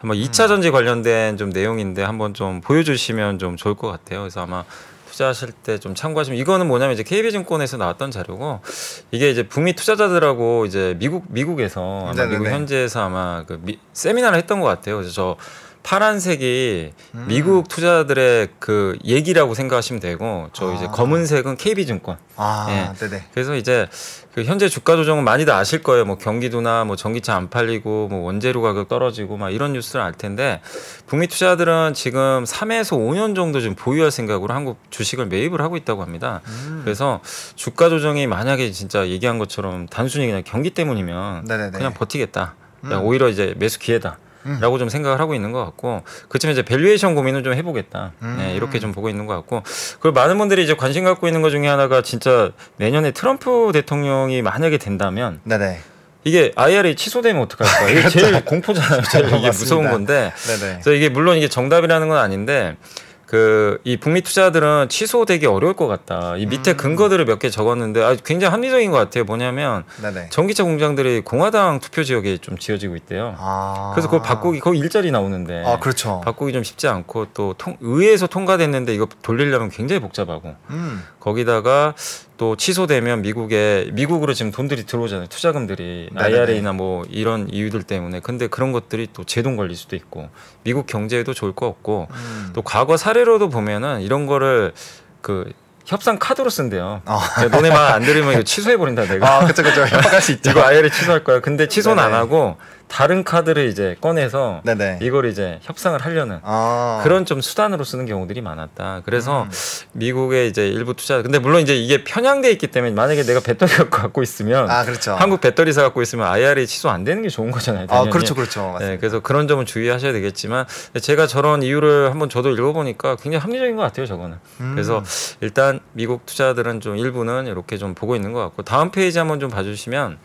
Speaker 1: 한번 2차 전지 관련된 좀 내용인데 한번 좀 보여주시면 좀 좋을 것 같아요. 그래서 아마 투자하실 때 좀 참고하시면 이거는 뭐냐면 이제 KB증권에서 나왔던 자료고 이게 이제 북미 투자자들하고 이제 미국 미국에서 아마
Speaker 2: 네네네.
Speaker 1: 미국 현지에서 아마 그 미, 세미나를 했던 것 같아요. 그래서 저 파란색이
Speaker 2: 음.
Speaker 1: 미국 투자자들의 그 얘기라고 생각하시면 되고 저 이제
Speaker 2: 아.
Speaker 1: 검은색은 KB증권.
Speaker 2: 아,
Speaker 1: 예.
Speaker 2: 네네.
Speaker 1: 그래서 이제 그 현재 주가 조정은 많이들 아실 거예요. 뭐 경기도나 뭐 전기차 안 팔리고 뭐 원재료 가격 떨어지고 막 이런 뉴스를 알 텐데 북미 투자들은 지금 3에서 5년 정도 좀 보유할 생각으로 한국 주식을 매입을 하고 있다고 합니다.
Speaker 2: 음.
Speaker 1: 그래서 주가 조정이 만약에 진짜 얘기한 것처럼 단순히 그냥 경기 때문이면
Speaker 2: 네네네.
Speaker 1: 그냥 버티겠다. 야,
Speaker 2: 음.
Speaker 1: 오히려 이제 매수 기회다.
Speaker 2: 음.
Speaker 1: 라고 좀 생각을 하고 있는 것 같고 그쯤에 이제 valuation 고민을 좀 해보겠다
Speaker 2: 음.
Speaker 1: 네, 이렇게 좀 보고 있는 것 같고 그리고 많은 분들이 이제 관심 갖고 있는 것 중에 하나가 진짜 내년에 트럼프 대통령이 만약에 된다면
Speaker 2: 네네.
Speaker 1: 이게 IRA 취소되면 어떡할까 이게 제일 공포잖아요 제일 이게 무서운. 건데
Speaker 2: 네네.
Speaker 1: 그래서 이게 물론 이게 정답이라는 건 아닌데 그 이 북미 투자들은 취소되기 어려울 것 같다. 이 밑에
Speaker 2: 음.
Speaker 1: 근거들을 몇 개 적었는데 아 굉장히 합리적인 것 같아요. 뭐냐면
Speaker 2: 네네.
Speaker 1: 전기차 공장들이 공화당 투표 지역에 좀 지어지고 있대요.
Speaker 2: 아.
Speaker 1: 그래서 그걸 바꾸기 거기 일자리 나오는데
Speaker 2: 아, 그렇죠.
Speaker 1: 바꾸기 좀 쉽지 않고 또 통, 의회에서 통과됐는데 이거 돌리려면 굉장히 복잡하고
Speaker 2: 음.
Speaker 1: 거기다가 또 취소되면 미국에 미국으로 지금 돈들이 들어오잖아요 투자금들이
Speaker 2: 네네네.
Speaker 1: IRA나 뭐 이런 이유들 때문에 근데 그런 것들이 또 제동 걸릴 수도 있고 미국 경제에도 좋을 거 없고
Speaker 2: 음.
Speaker 1: 또 과거 사례 로도 보면은 이런 거를 그 협상 카드로 쓴대요.
Speaker 2: 어.
Speaker 1: 야, 너네 말 안 들으면 이거 취소해 버린다 내가.
Speaker 2: 아, 그쵸, 그쵸. 협박할 수 있죠.
Speaker 1: 이거 IRA 취소할 거야. 근데 취소는 안
Speaker 2: 네네.
Speaker 1: 하고 다른 카드를 이제 꺼내서
Speaker 2: 네네.
Speaker 1: 이걸 이제 협상을 하려는
Speaker 2: 아.
Speaker 1: 그런 좀 수단으로 쓰는 경우들이 많았다. 그래서
Speaker 2: 음.
Speaker 1: 미국의 이제 일부 투자 근데 물론 이제 이게 편향돼 있기 때문에 만약에 내가 배터리 갖고 갖고 있으면
Speaker 2: 아, 그렇죠.
Speaker 1: 한국 배터리사 갖고 있으면 IRA 취소 안 되는 게 좋은 거잖아요.
Speaker 2: 아,
Speaker 1: 당연히.
Speaker 2: 그렇죠, 그렇죠. 맞습니다.
Speaker 1: 네, 그래서 그런 점은 주의하셔야 되겠지만 제가 저런 이유를 한번 저도 읽어보니까 굉장히 합리적인 것 같아요. 저거는.
Speaker 2: 음.
Speaker 1: 그래서 일단 미국 투자들은 좀 일부는 이렇게 좀 보고 있는 것 같고 다음 페이지 한번 좀 봐주시면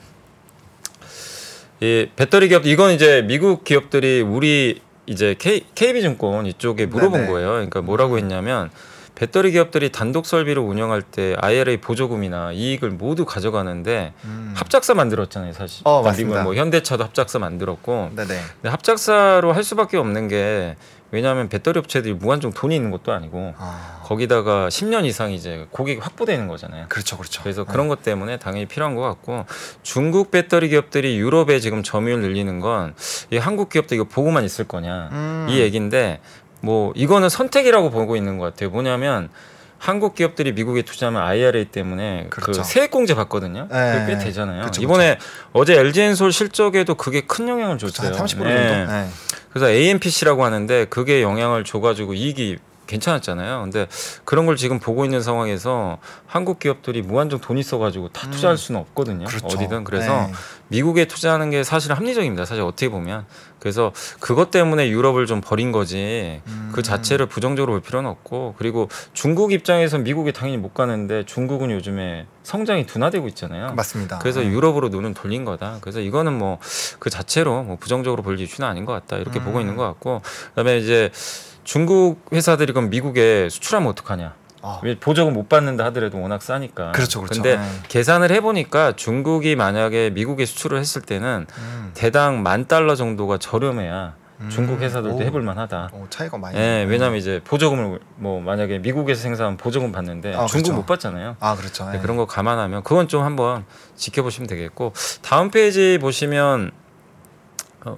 Speaker 1: 이 배터리 기업 이건 이제 미국 기업들이 우리 이제 K, KB증권 이쪽에 물어본
Speaker 2: 네네.
Speaker 1: 거예요. 그러니까 뭐라고 했냐면 배터리 기업들이 단독 설비를 운영할 때 IRA 보조금이나 이익을 모두 가져가는데
Speaker 2: 음.
Speaker 1: 합작사 만들었잖아요, 사실.
Speaker 2: 어, 맞습니다.
Speaker 1: 뭐 현대차도 합작사 만들었고
Speaker 2: 네네.
Speaker 1: 근데 합작사로 할 수밖에 없는 게 왜냐하면 배터리 업체들이 무한정 돈이 있는 것도 아니고
Speaker 2: 아.
Speaker 1: 거기다가 10년 이상 이제 고객이 확보되는 거잖아요.
Speaker 2: 그렇죠, 그렇죠.
Speaker 1: 그래서 그런 것 때문에 당연히 필요한 것 같고 중국 배터리 기업들이 유럽에 지금 점유율 늘리는 건 이 한국 기업도 이거 보고만 있을 거냐
Speaker 2: 음.
Speaker 1: 이 얘기인데 뭐 이거는 선택이라고 보고 있는 것 같아요. 뭐냐면 한국 기업들이 미국에 투자하면 IRA 때문에
Speaker 2: 그렇죠.
Speaker 1: 그 세액공제 받거든요.
Speaker 2: 네.
Speaker 1: 그게 꽤 되잖아요.
Speaker 2: 그쵸,
Speaker 1: 이번에 어제 LG엔솔 실적에도 그게 큰 영향을 줬어요.
Speaker 2: 한30% 정도.
Speaker 1: 네.
Speaker 2: 네.
Speaker 1: 그래서 AMPC라고 하는데 그게 영향을 줘가지고 이익이 괜찮았잖아요. 근데 그런 걸 지금 보고 있는 상황에서 한국 기업들이 무한정 돈 있어가지고 다
Speaker 2: 음.
Speaker 1: 투자할 수는 없거든요.
Speaker 2: 그렇죠.
Speaker 1: 어디든 그래서
Speaker 2: 네.
Speaker 1: 미국에 투자하는 게 사실 합리적입니다. 사실 어떻게 보면 그래서 그것 때문에 유럽을 좀 버린 거지
Speaker 2: 음.
Speaker 1: 그 자체를 부정적으로 볼 필요는 없고 그리고 중국 입장에서 미국에 당연히 못 가는데 중국은 요즘에 성장이 둔화되고 있잖아요.
Speaker 2: 맞습니다.
Speaker 1: 그래서
Speaker 2: 네.
Speaker 1: 유럽으로 눈은 돌린 거다. 그래서 이거는 뭐 그 자체로 뭐 부정적으로 볼 이슈는 아닌 것 같다. 이렇게
Speaker 2: 음.
Speaker 1: 보고 있는 것 같고 그다음에 이제 중국 회사들이 그럼 미국에 수출하면 어떡하냐?
Speaker 2: 아,
Speaker 1: 왜 보조금 못 받는다 하더라도 워낙 싸니까.
Speaker 2: 그렇죠, 그렇죠.
Speaker 1: 근데
Speaker 2: 네.
Speaker 1: 계산을 해보니까 중국이 만약에 미국에 수출을 했을 때는
Speaker 2: 음.
Speaker 1: 대당 만 달러 정도가 저렴해야
Speaker 2: 음.
Speaker 1: 중국 회사들도
Speaker 2: 오.
Speaker 1: 해볼 만하다.
Speaker 2: 오, 차이가 많이.
Speaker 1: 예. 왜냐면 이제 보조금을 뭐 만약에 미국에서 생산하면 보조금 받는데
Speaker 2: 아,
Speaker 1: 중국
Speaker 2: 그렇죠.
Speaker 1: 못 받잖아요.
Speaker 2: 아, 그렇죠.
Speaker 1: 네,
Speaker 2: 네.
Speaker 1: 그런 거 감안하면 그건 좀 한번 지켜보시면 되겠고 다음 페이지 보시면 어,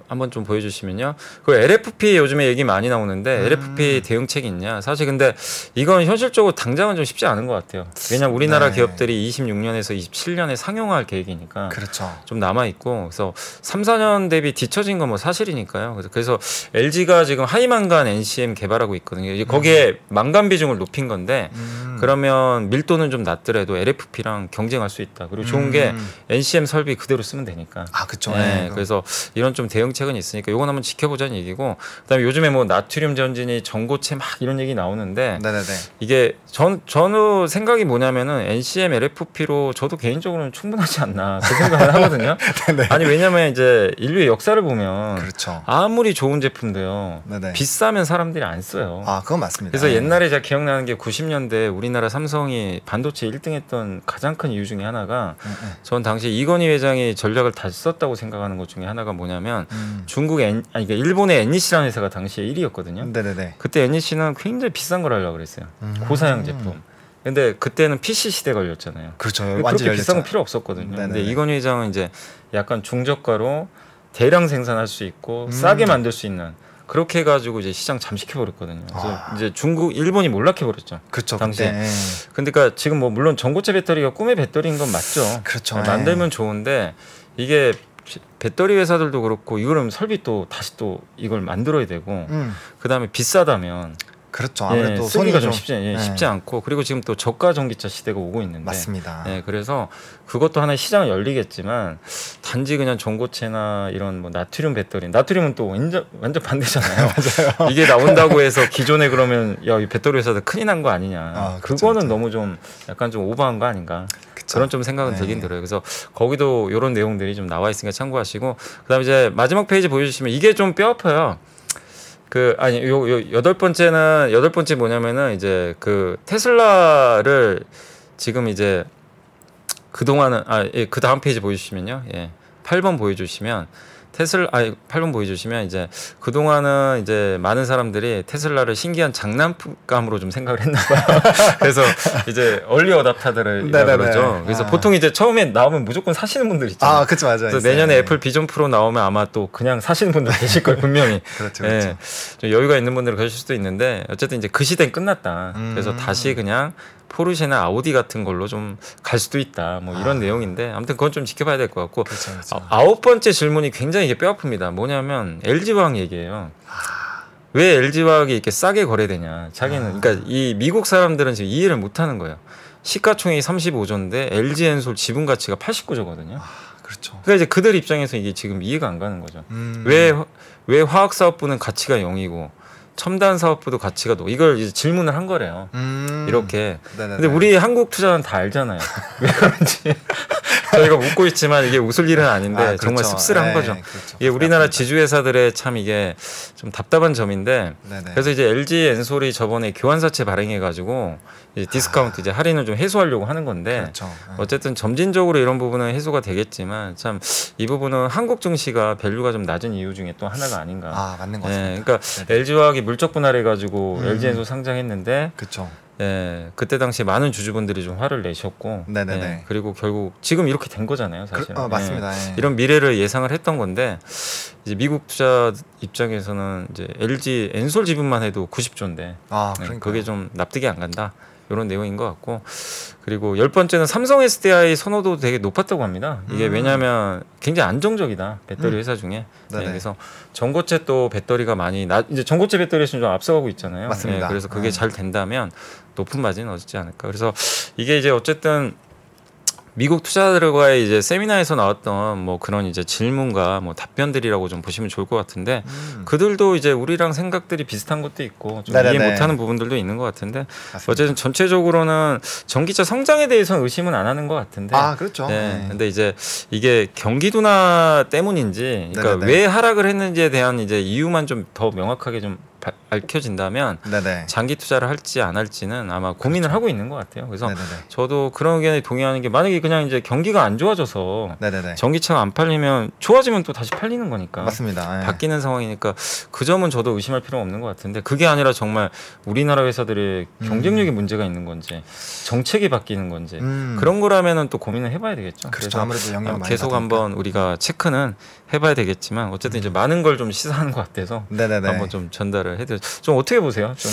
Speaker 1: 한번 좀 보여주시면요. 그 LFP 요즘에 얘기 많이 나오는데
Speaker 2: 음.
Speaker 1: LFP 대응책이 있냐? 사실 근데 이건 현실적으로 당장은 좀 쉽지 않은 것 같아요. 왜냐면 우리나라
Speaker 2: 네.
Speaker 1: 기업들이 26년에서 27년에 상용화할 계획이니까
Speaker 2: 그렇죠.
Speaker 1: 좀 남아 있고 그래서 3, 4년 대비 뒤처진 건 뭐 사실이니까요. 그래서, 그래서 LG가 지금 하이만간 NCM 개발하고 있거든요. 거기에 망간 비중을 높인 건데
Speaker 2: 음.
Speaker 1: 그러면 밀도는 좀 낮더라도 LFP랑 경쟁할 수 있다. 그리고 좋은 게
Speaker 2: 음.
Speaker 1: NCM 설비 그대로 쓰면 되니까.
Speaker 2: 아, 그렇죠.
Speaker 1: 네,
Speaker 2: 네.
Speaker 1: 그래서 이런 좀 대응책은 있으니까 요건 한번 지켜보자는 얘기고 그다음에 요즘에 뭐 나트륨 전진이 전고체 막 이런 얘기 나오는데
Speaker 2: 네네네.
Speaker 1: 이게 전 저는 생각이 뭐냐면은 NCM LFP로 저도 개인적으로는 충분하지 않나 그 생각을 하거든요.
Speaker 2: 네.
Speaker 1: 아니 왜냐면 이제 인류의 역사를 보면
Speaker 2: 그렇죠.
Speaker 1: 아무리 좋은 제품도요
Speaker 2: 네네.
Speaker 1: 비싸면 사람들이 안 써요.
Speaker 2: 아, 그건 맞습니다.
Speaker 1: 그래서
Speaker 2: 네.
Speaker 1: 옛날에 제가 기억나는 게 90년대 우리나라 우리나라 삼성이 반도체 1등 했던 가장 큰 이유 중에 하나가
Speaker 2: 음, 음.
Speaker 1: 전 당시 이건희 회장이 전략을 다 썼다고 생각하는 것 중에 하나가 뭐냐면
Speaker 2: 음.
Speaker 1: 중국 엔, 아니 그러니까 일본의 NEC라는 회사가 당시에 1위였거든요.
Speaker 2: 네네네.
Speaker 1: 그때 NEC는 굉장히 비싼 걸 하려고 그랬어요.
Speaker 2: 음.
Speaker 1: 고사양 제품. 근데 그때는 PC 시대 걸렸잖아요.
Speaker 2: 그렇죠.
Speaker 1: 그렇게
Speaker 2: 완전
Speaker 1: 비싼 건. 필요 없었거든요.
Speaker 2: 네네네.
Speaker 1: 근데 이건희 회장은 이제 약간 중저가로 대량 생산할 수 있고
Speaker 2: 음.
Speaker 1: 싸게 만들 수 있는 그렇게 해가지고 이제 시장 잠식해 버렸거든요. 그래서
Speaker 2: 아.
Speaker 1: 이제 중국, 일본이 몰락해 버렸죠.
Speaker 2: 그렇죠.
Speaker 1: 당시에.
Speaker 2: 예.
Speaker 1: 근데 그러니까 지금 뭐 물론 전고체 배터리가 꿈의 배터리인 건 맞죠.
Speaker 2: 그렇죠.
Speaker 1: 네,
Speaker 2: 예.
Speaker 1: 만들면 좋은데 이게 배터리 회사들도 그렇고 이거는 설비 또 다시 또 이걸 만들어야 되고
Speaker 2: 음.
Speaker 1: 그다음에 비싸다면
Speaker 2: 그렇죠.
Speaker 1: 예,
Speaker 2: 아무래도
Speaker 1: 쓰기가
Speaker 2: 손이
Speaker 1: 좀 쉽지, 예,
Speaker 2: 예.
Speaker 1: 쉽지 않고 그리고 지금 또 저가 전기차 시대가 오고 있는데
Speaker 2: 맞습니다.
Speaker 1: 예, 그래서 그것도 하나의 시장은 열리겠지만 단지 그냥 전고체나 이런 뭐 나트륨 배터리, 나트륨은 또 완전, 완전 반대잖아요. 이게 나온다고 해서 기존에 그러면 야이 배터리 회사들 큰일 난 거 아니냐.
Speaker 2: 아, 그쵸,
Speaker 1: 그거는
Speaker 2: 그쵸.
Speaker 1: 너무 좀 약간 좀 오버한 거 아닌가.
Speaker 2: 그쵸.
Speaker 1: 그런 좀 생각은
Speaker 2: 네.
Speaker 1: 들긴 들어요. 그래서 거기도 이런 내용들이 좀 나와 있으니까 참고하시고 그다음에 이제 마지막 페이지 보여주시면 이게 좀 뼈 아파요. 그 아니 요, 요 여덟 번째는 여덟 번째 뭐냐면은 이제 그 테슬라를 지금 이제 그 동안은 아그 다음 페이지 보여주시면요. 예. 8번 보여주시면 테슬라 아니 8번 보여주시면 이제 그 동안은 이제 많은 사람들이 테슬라를 신기한 장난감으로 좀 생각을 했나 봐요. 그래서 이제 early adopter들을. 그러죠. 그래서
Speaker 2: 아.
Speaker 1: 보통 이제 처음에 나오면 무조건 사시는 분들 있잖아요.
Speaker 2: 아, 그렇죠. 맞아요.
Speaker 1: 그래서
Speaker 2: 있어요.
Speaker 1: 내년에
Speaker 2: 예.
Speaker 1: 애플 비전 프로 나오면 아마 또 그냥 사시는 분들 계실 거예요 분명히.
Speaker 2: 그렇죠. 그렇죠.
Speaker 1: 예, 좀 여유가 있는 분들은 그러실 수도 있는데 어쨌든 이제 그 시대는 끝났다.
Speaker 2: 음.
Speaker 1: 그래서 다시 그냥 포르쉐나 아우디 같은 걸로 좀 갈 수도 있다. 뭐 이런
Speaker 2: 아.
Speaker 1: 내용인데 아무튼 그건 좀 지켜봐야 될 것 같고
Speaker 2: 그렇죠. 그렇죠.
Speaker 1: 아, 아홉 번째 질문이 굉장히 이게 뼈 아픕니다. 뭐냐면 LG 화학 얘기예요. 왜 LG 화학이 이렇게 싸게 거래되냐? 자기는
Speaker 2: 아.
Speaker 1: 그러니까 이 미국 사람들은 지금 이해를 못 하는 거예요. 시가총액이 35조인데 LG 엔솔 지분 가치가 89조거든요.
Speaker 2: 그렇죠.
Speaker 1: 그러니까 이제 그들 입장에서 이게 지금 이해가 안 가는 거죠.
Speaker 2: 음.
Speaker 1: 왜 왜 화학 사업부는 가치가 0이고 첨단 사업부도 가치가 높? 이걸 이제 질문을 한 거래요.
Speaker 2: 음.
Speaker 1: 이렇게.
Speaker 2: 네네네.
Speaker 1: 근데 우리 한국 투자는 다 알잖아요. 왜 그런지 저희가 웃고 있지만 이게 웃을 일은 아닌데
Speaker 2: 아,
Speaker 1: 정말
Speaker 2: 그렇죠.
Speaker 1: 씁쓸한
Speaker 2: 예,
Speaker 1: 거죠.
Speaker 2: 그렇죠.
Speaker 1: 이게 우리나라
Speaker 2: 맞습니다.
Speaker 1: 지주회사들의 참 이게 좀 답답한 점인데
Speaker 2: 네네.
Speaker 1: 그래서 이제 LG 엔솔이 저번에 교환사채 발행해가지고 디스카운트 이제 할인을 좀 해소하려고 하는 건데
Speaker 2: 그렇죠. 예.
Speaker 1: 어쨌든 점진적으로 이런 부분은 해소가 되겠지만 참 이 부분은 한국 증시가 value가 좀 낮은 이유 중에 또 하나가 아닌가.
Speaker 2: 아 맞는 것
Speaker 1: 예,
Speaker 2: 같습니다.
Speaker 1: 그러니까
Speaker 2: 네네.
Speaker 1: LG 화학이 물적 분할해 가지고
Speaker 2: 음.
Speaker 1: LG 엔솔 상장했는데
Speaker 2: 그렇죠.
Speaker 1: 예, 그때 당시 많은 주주분들이 좀 화를 내셨고,
Speaker 2: 네네네.
Speaker 1: 예, 그리고 결국 지금 이렇게 된 거잖아요, 사실.
Speaker 2: 그, 어, 맞습니다. 예.
Speaker 1: 이런 미래를 예상을 했던 건데 이제 미국 투자 입장에서는 이제 LG 엔솔 지분만 해도 90조인데
Speaker 2: 아
Speaker 1: 네,
Speaker 2: 그러니까
Speaker 1: 그게 좀 납득이 안 간다. 이런 내용인 것 같고 그리고 열 번째는 삼성 SDI 선호도 되게 높았다고 합니다. 이게
Speaker 2: 음.
Speaker 1: 왜냐하면 굉장히 안정적이다 배터리
Speaker 2: 음.
Speaker 1: 회사 중에 네. 그래서 전고체 또 배터리가 많이 나 이제 전고체 배터리에서 좀 앞서가고 있잖아요.
Speaker 2: 맞습니다.
Speaker 1: 예, 그래서 그게
Speaker 2: 음.
Speaker 1: 잘 된다면 높은 마진은 얻지 않을까. 그래서 이게 이제 어쨌든 미국 투자자들과의 이제 세미나에서 나왔던 뭐 그런 이제 질문과 뭐 답변들이라고 좀 보시면 좋을 것 같은데
Speaker 2: 음,
Speaker 1: 그들도 이제 우리랑 생각들이 비슷한 것도 있고 좀
Speaker 2: 네네네.
Speaker 1: 이해 못하는 부분들도 있는 것 같은데
Speaker 2: 맞습니다.
Speaker 1: 어쨌든 전체적으로는 전기차 성장에 대해서는 의심은 안 하는 것 같은데
Speaker 2: 아 그렇죠.
Speaker 1: 네.
Speaker 2: 예.
Speaker 1: 근데 이제 이게 경기 둔화 때문인지, 그러니까
Speaker 2: 네네네.
Speaker 1: 왜 하락을 했는지에 대한 이제 이유만 좀 더 명확하게 좀 바- 밝혀진다면
Speaker 2: 네네.
Speaker 1: 장기 투자를 할지 안 할지는 아마 고민을 하고 있는 것 같아요. 그래서
Speaker 2: 네네네.
Speaker 1: 저도 그런 의견에 동의하는 게 만약에 그냥 이제 경기가 안 좋아져서
Speaker 2: 네네네.
Speaker 1: 전기차가 안 팔리면 좋아지면 또 다시 팔리는 거니까.
Speaker 2: 맞습니다. 예.
Speaker 1: 바뀌는 상황이니까 그 점은 저도 의심할 필요는 없는 것 같은데 그게 아니라 정말 우리나라 회사들의
Speaker 2: 음.
Speaker 1: 경쟁력이 문제가 있는 건지 정책이 바뀌는 건지
Speaker 2: 음.
Speaker 1: 그런 거라면은 또 고민을 해봐야 되겠죠.
Speaker 2: 그렇죠.
Speaker 1: 그래서
Speaker 2: 아무래도 영향
Speaker 1: 어,
Speaker 2: 많이
Speaker 1: 계속. 한번 우리가 체크는 해봐야 되겠지만 어쨌든 이제 많은 걸 좀 시사하는 것 같아서
Speaker 2: 네네네.
Speaker 1: 한번 좀 전달을 해드려. 좀 어떻게 보세요? 좀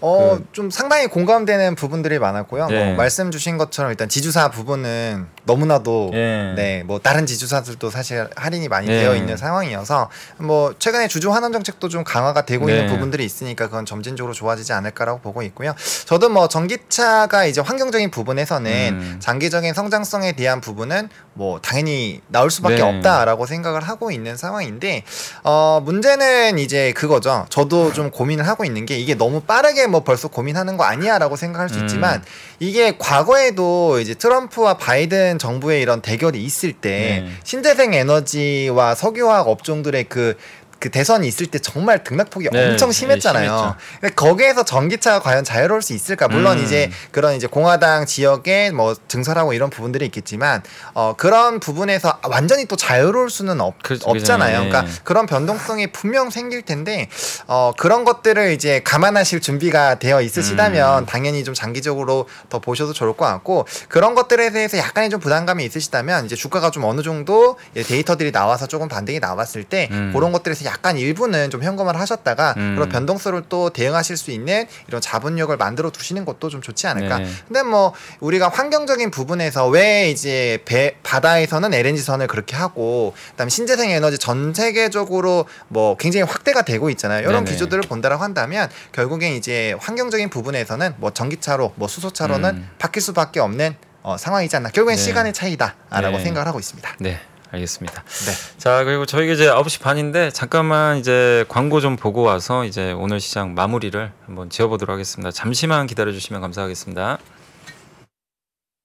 Speaker 2: 어,
Speaker 1: 그-
Speaker 2: 좀 상당히 공감되는 부분들이 많았고요.
Speaker 1: 예.
Speaker 2: 뭐 말씀 주신 것처럼 일단 지주사 부분은 너무나도
Speaker 1: 예.
Speaker 2: 네, 뭐 다른 지주사들도 사실 할인이 많이
Speaker 1: 예.
Speaker 2: 되어 있는 상황이어서 뭐 최근에 주주 환원 정책도 좀 강화가 되고
Speaker 1: 네.
Speaker 2: 있는 부분들이 있으니까 그건 점진적으로 좋아지지 않을까라고 보고 있고요. 저도 뭐 전기차가 이제 환경적인 부분에서는
Speaker 1: 음.
Speaker 2: 장기적인 성장성에 대한 부분은 뭐 당연히 나올 수밖에
Speaker 1: 네.
Speaker 2: 없다라고 생각을 하고 있는 상황인데 어 문제는 이제 그거죠. 저도 좀 고민을 하고 있는 게 이게 너무 빠르게 뭐 벌써 고민하는 거 아니야라고 생각할 수
Speaker 1: 음.
Speaker 2: 있지만 이게 과거에도 이제 트럼프와 바이든 정부의 이런 대결이 있을 때
Speaker 1: 네.
Speaker 2: 신재생 에너지와 석유화학 업종들의 그 그 대선이 있을 때 정말 등락폭이
Speaker 1: 네,
Speaker 2: 엄청
Speaker 1: 네,
Speaker 2: 심했잖아요. 근데 거기에서 전기차가 과연 자유로울 수 있을까? 물론
Speaker 1: 음.
Speaker 2: 이제 그런 이제 공화당 지역에 뭐 증설하고 이런 부분들이 있겠지만 어 그런 부분에서 완전히 또 자유로울 수는 없,
Speaker 1: 그렇죠,
Speaker 2: 없잖아요.
Speaker 1: 그죠.
Speaker 2: 그러니까
Speaker 1: 네.
Speaker 2: 그런 변동성이 분명 생길 텐데 어 그런 것들을 이제 감안하실 준비가 되어 있으시다면
Speaker 1: 음.
Speaker 2: 당연히 좀 장기적으로 더 보셔도 좋을 것 같고 그런 것들에 대해서 약간의 좀 부담감이 있으시다면 이제 주가가 좀 어느 정도 예, 데이터들이 나와서 조금 반등이 나왔을 때
Speaker 1: 음.
Speaker 2: 그런 것들에서 약간 일부는 좀 현금화를 하셨다가
Speaker 1: 음.
Speaker 2: 그런 변동성을 또 대응하실 수 있는 이런 자본력을 만들어 두시는 것도 좀 좋지 않을까.
Speaker 1: 네.
Speaker 2: 근데 뭐 우리가 환경적인 부분에서 왜 이제 배 바다에서는 LNG 선을 그렇게 하고 그다음에 신재생 에너지 전 세계적으로 뭐 굉장히 확대가 되고 있잖아요. 이런
Speaker 1: 네네.
Speaker 2: 기조들을 본다라고 한다면 결국엔 이제 환경적인 부분에서는 뭐 전기차로 뭐 수소차로는
Speaker 1: 음.
Speaker 2: 바뀔 수밖에 없는 어, 상황이지 않나. 결국엔
Speaker 1: 네.
Speaker 2: 시간의 차이다라고
Speaker 1: 네.
Speaker 2: 생각을 하고 있습니다.
Speaker 1: 네, 알겠습니다.
Speaker 2: 네.
Speaker 1: 자, 그리고 저희가 이제 9시 반인데 잠깐만 이제 광고 좀 보고 와서 이제 오늘 시장 마무리를 한번 지어 보도록 하겠습니다. 잠시만 기다려 주시면 감사하겠습니다.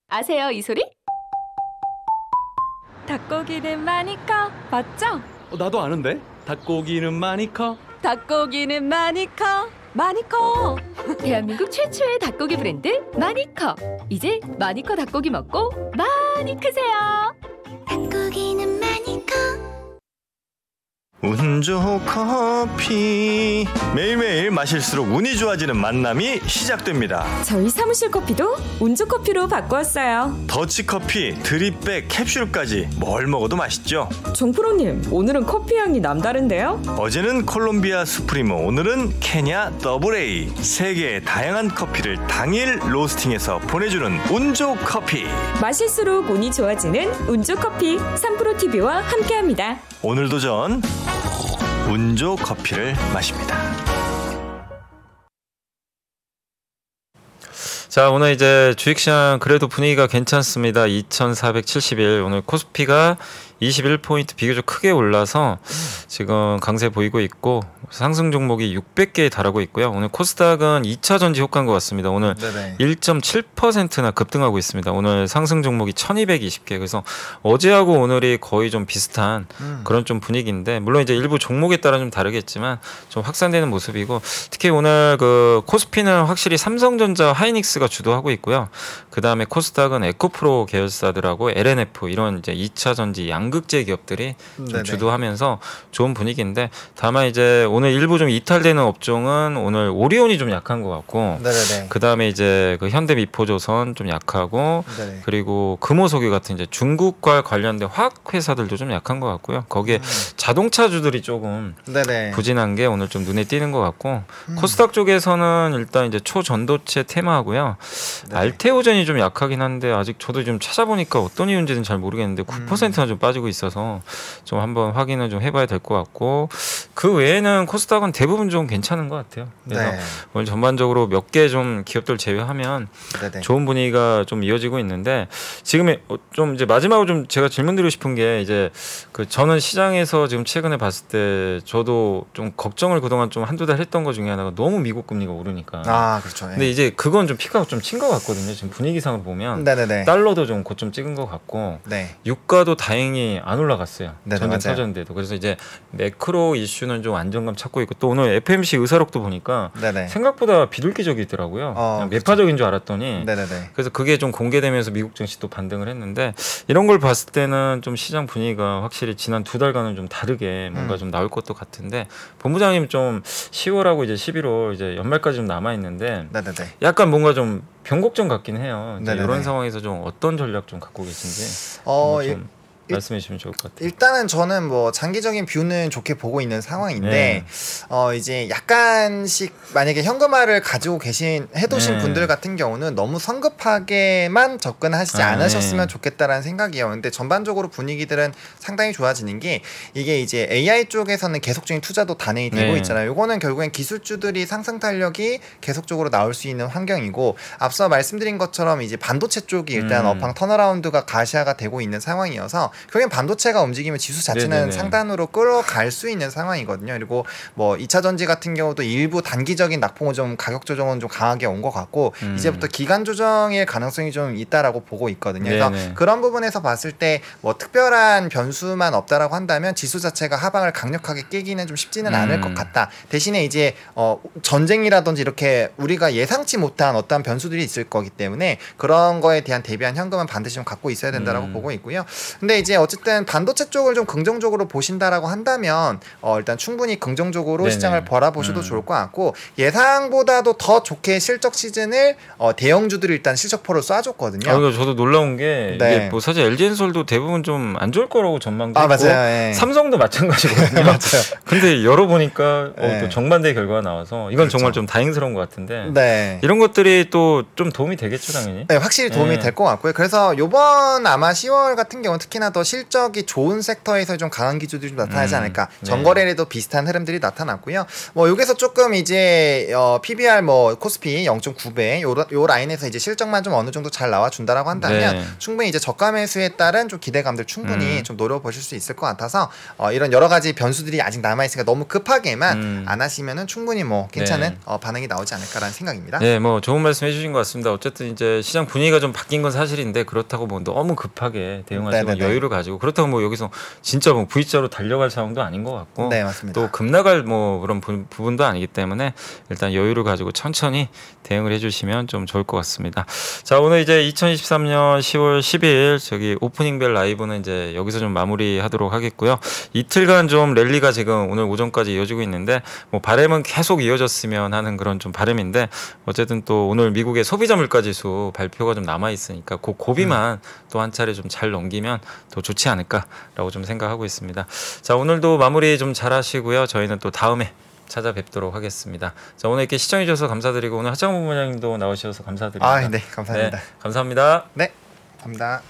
Speaker 3: 아세요 이 소리? 닭고기는 많이 커 맞죠?
Speaker 4: 어, 나도 아는데 닭고기는 많이 커
Speaker 3: 닭고기는 많이 커 많이 커 대한민국 최초의 닭고기 브랜드 마니커 이제 마니커 닭고기 먹고 많이 크세요
Speaker 5: 운조 커피 매일매일 마실수록 운이 좋아지는 만남이 시작됩니다
Speaker 6: 저희 사무실 커피도 운주 커피로 바꾸었어요.
Speaker 5: 더치커피 드립백 캡슐까지 뭘 먹어도 맛있죠
Speaker 6: 종프로님, 오늘은 커피 향이 남다른데요?
Speaker 5: 어제는 콜롬비아 수프리모 오늘은 케냐 더블A 세계의 다양한 커피를 당일 로스팅해서 보내주는 운조 커피
Speaker 6: 마실수록 운이 좋아지는 운주 커피 3프로 TV와 함께합니다.
Speaker 5: 오늘도 전 운조 커피를 마십니다
Speaker 1: 자, 오늘 이제 주식시장 그래도 분위기가 괜찮습니다. 2471. 오늘 코스피가 21포인트 비교적 크게 올라서 지금 강세 보이고 있고 상승 종목이 600개에 달하고 있고요. 오늘 코스닥은 2차 전지 효과인 것 같습니다. 오늘
Speaker 2: 네네.
Speaker 1: 1.7%나 급등하고 있습니다. 오늘 상승 종목이 1220개. 그래서 어제하고 오늘이 거의 좀 비슷한
Speaker 2: 음.
Speaker 1: 그런 좀 분위기인데 물론 이제 일부 종목에 따라 좀 다르겠지만 좀 확산되는 모습이고 특히 오늘 그 코스피는 확실히 삼성전자 하이닉스가 주도하고 있고요. 그다음에 코스닥은 에코프로 계열사들하고 LNF 이런 이제 2차 전지 양 극재 기업들이 좀
Speaker 2: 네네.
Speaker 1: 주도하면서 좋은 분위기인데 다만 이제 오늘 일부 좀 이탈되는 업종은 오늘 오리온이 좀 약한 것 같고
Speaker 2: 네네네.
Speaker 1: 그다음에 이제 그 현대미포조선 좀 약하고
Speaker 2: 네네.
Speaker 1: 그리고 금호석유 같은 이제 중국과 관련된 화학 회사들도 좀 약한 것 같고요. 거기에 자동차주들이 조금
Speaker 2: 네네.
Speaker 1: 부진한 게 오늘 좀 눈에 띄는 것 같고
Speaker 2: 음.
Speaker 1: 코스닥 쪽에서는 일단 이제 초전도체 테마하고요.
Speaker 2: 네.
Speaker 1: 알테오젠이 좀 약하긴 한데 아직 저도 좀 찾아보니까 어떤 이유인지는 잘 모르겠는데
Speaker 2: 음.
Speaker 1: 9%나 좀 빠 지고 있어서 좀 한번 확인을 좀 해봐야 될 것 같고 그 외에는 코스닥은 대부분 좀 괜찮은 것 같아요. 그래서
Speaker 2: 네.
Speaker 1: 오늘 전반적으로 몇 개 좀 기업들 제외하면
Speaker 2: 네네.
Speaker 1: 좋은 분위기가 좀 이어지고 있는데 지금 좀 이제 마지막으로 좀 제가 질문드리고 싶은 게 이제 그 저는 시장에서 지금 최근에 봤을 때 저도 좀 걱정을 그동안 좀 한두 달 했던 것 중에 하나가 너무 미국 금리가 오르니까.
Speaker 2: 아 그렇죠.
Speaker 1: 근데 이제 그건 좀 피크가 좀친 것 같거든요. 지금 분위기상으로 보면
Speaker 2: 네네네.
Speaker 1: 달러도 좀 고점 찍은 것 같고
Speaker 2: 네.
Speaker 1: 유가도 다행히 안 올라갔어요.
Speaker 2: 네네,
Speaker 1: 전년
Speaker 2: 맞아요.
Speaker 1: 터졌는데도 그래서 이제 매크로 이슈는 좀 안정감 찾고 있고 또 오늘 FMC 의사록도 보니까
Speaker 2: 네네.
Speaker 1: 생각보다 비둘기적이더라고요.
Speaker 2: 어,
Speaker 1: 그냥
Speaker 2: 그쵸.
Speaker 1: 매파적인 줄 알았더니
Speaker 2: 네네네.
Speaker 1: 그래서 그게 좀 공개되면서 미국 증시 또 반등을 했는데 이런 걸 봤을 때는 좀 시장 분위기가 확실히 지난 두 달간은 좀 다르게 뭔가
Speaker 2: 음.
Speaker 1: 좀 나올 것도 같은데 본부장님 좀 10월하고 이제 11월 이제 연말까지 좀 남아 있는데
Speaker 2: 네네네.
Speaker 1: 약간 뭔가 좀 변곡점 같긴 해요. 이런 상황에서 좀 어떤 전략 좀 갖고 계신지
Speaker 2: 어,
Speaker 1: 좀 말씀해 주시면 좋을 것 같아요.
Speaker 2: 일단은 저는 뭐 장기적인 뷰는 좋게 보고 있는 상황인데
Speaker 1: 네.
Speaker 2: 어 이제 약간씩 만약에 현금화를 가지고 계신 해두신
Speaker 1: 네.
Speaker 2: 분들 같은 경우는 너무 성급하게만 접근하시지
Speaker 1: 아,
Speaker 2: 않으셨으면
Speaker 1: 네.
Speaker 2: 좋겠다라는 생각이에요. 근데 전반적으로 분위기들은 상당히 좋아지는 게 이게 이제 AI 쪽에서는 계속적인 투자도 단행이 되고
Speaker 1: 네.
Speaker 2: 있잖아요. 요거는 결국엔 기술주들이 상승 탄력이 계속적으로 나올 수 있는 환경이고 앞서 말씀드린 것처럼 이제 반도체 쪽이 일단
Speaker 1: 음.
Speaker 2: 업황 턴어라운드가 가시화가 되고 있는 상황이어서 결국엔 반도체가 움직이면 지수 자체는
Speaker 1: 네네네.
Speaker 2: 상단으로 끌어갈 수 있는 상황이거든요. 그리고 뭐 2차 전지 같은 경우도 일부 단기적인 낙폭은 좀 가격 조정은 좀 강하게 온 것 같고
Speaker 1: 음.
Speaker 2: 이제부터 기간 조정의 가능성이 좀 있다라고 보고 있거든요. 그래서. 그런 부분에서 봤을 때 뭐 특별한 변수만 없다라고 한다면 지수 자체가 하방을 강력하게 깨기는 좀 쉽지는 않을
Speaker 1: 음.
Speaker 2: 것 같다. 대신에 이제 어 전쟁이라든지 이렇게 우리가 예상치 못한 어떤 변수들이 있을 거기 때문에 그런 거에 대한 대비한 현금은 반드시 좀 갖고 있어야 된다라고
Speaker 1: 음.
Speaker 2: 보고 있고요. 근데 이제 어쨌든 반도체 쪽을 좀 긍정적으로 보신다라고 한다면 어 일단 충분히 긍정적으로
Speaker 1: 네네.
Speaker 2: 시장을 바라보셔도
Speaker 1: 음.
Speaker 2: 좋을 것 같고 예상보다도 더 좋게 실적 시즌을 어 대형주들이 일단 실적포를 쏴줬거든요.
Speaker 1: 아, 이거 저도 놀라운 게
Speaker 2: 네.
Speaker 1: 이게 뭐 사실 LG엔솔도 대부분 좀 안 좋을 거라고 전망도
Speaker 2: 아
Speaker 1: 했고
Speaker 2: 맞아요. 예.
Speaker 1: 삼성도 마찬가지거든요.
Speaker 2: 맞아요.
Speaker 1: 근데 열어보니까 어,
Speaker 2: 네.
Speaker 1: 또 정반대 결과가 나와서 이건
Speaker 2: 그렇죠.
Speaker 1: 정말 좀 다행스러운 것 같은데
Speaker 2: 네.
Speaker 1: 이런 것들이 또 좀 도움이 되겠죠 당연히.
Speaker 2: 네, 확실히 도움이
Speaker 1: 네.
Speaker 2: 될것 같고요. 그래서 요번 아마 10월 같은 경우는 특히나 더 실적이 좋은 섹터에서 좀 강한 기조들이 좀 나타나지
Speaker 1: 음,
Speaker 2: 않을까.
Speaker 1: 네.
Speaker 2: 전거래에도 비슷한 흐름들이 나타났고요. 뭐 여기서 조금 이제 어, PBR 뭐 코스피 0.9배 요, 요 라인에서 이제 실적만 좀 어느 정도 잘 나와 준다라고 한다면
Speaker 1: 네.
Speaker 2: 충분히 이제 저가 매수에 따른 좀 기대감들 충분히
Speaker 1: 음.
Speaker 2: 좀 노려보실 수 있을 것 같아서 어, 이런 여러 가지 변수들이 아직 남아 있으니까 너무 급하게만
Speaker 1: 음.
Speaker 2: 안 하시면은 충분히 뭐 괜찮은
Speaker 1: 네.
Speaker 2: 어, 반응이 나오지 않을까라는 생각입니다.
Speaker 1: 네, 뭐 좋은 말씀 해주신 것 같습니다. 어쨌든 이제 시장 분위기가 좀 바뀐 건 사실인데 그렇다고 뭐 너무 급하게 대응하시고
Speaker 2: 네네 네.
Speaker 1: 여유를 가지고 그렇다고 뭐 여기서 진짜 뭐 V자로 달려갈 상황도 아닌 것 같고
Speaker 2: 네, 맞습니다.
Speaker 1: 또 급나갈 뭐 그런 부, 부분도 아니기 때문에 일단 여유를 가지고 천천히 대응을 해주시면 좀 좋을 것 같습니다. 자 오늘 이제 2023년 10월 10일 저기 오프닝벨 라이브는 이제 여기서 좀 마무리하도록 하겠고요. 이틀간 좀 랠리가 지금 오늘 오전까지 이어지고 있는데 뭐 바램은 계속 이어졌으면 하는 그런 좀 바램인데 어쨌든 또 오늘 미국의 소비자 물가지수 발표가 좀 남아 있으니까 그 고비만 또한 차례 좀 잘 넘기면 더 좋지 않을까라고 좀 생각하고 있습니다. 자 오늘도 마무리 좀 잘 하시고요. 저희는 또 다음에 찾아뵙도록 하겠습니다. 자 오늘 이렇게 시청해 주셔서 감사드리고 오늘 하창훈 부모님도 나오셔서 감사드립니다.
Speaker 2: 아, 네, 감사합니다.
Speaker 1: 네, 감사합니다.
Speaker 2: 네, 감사합니다.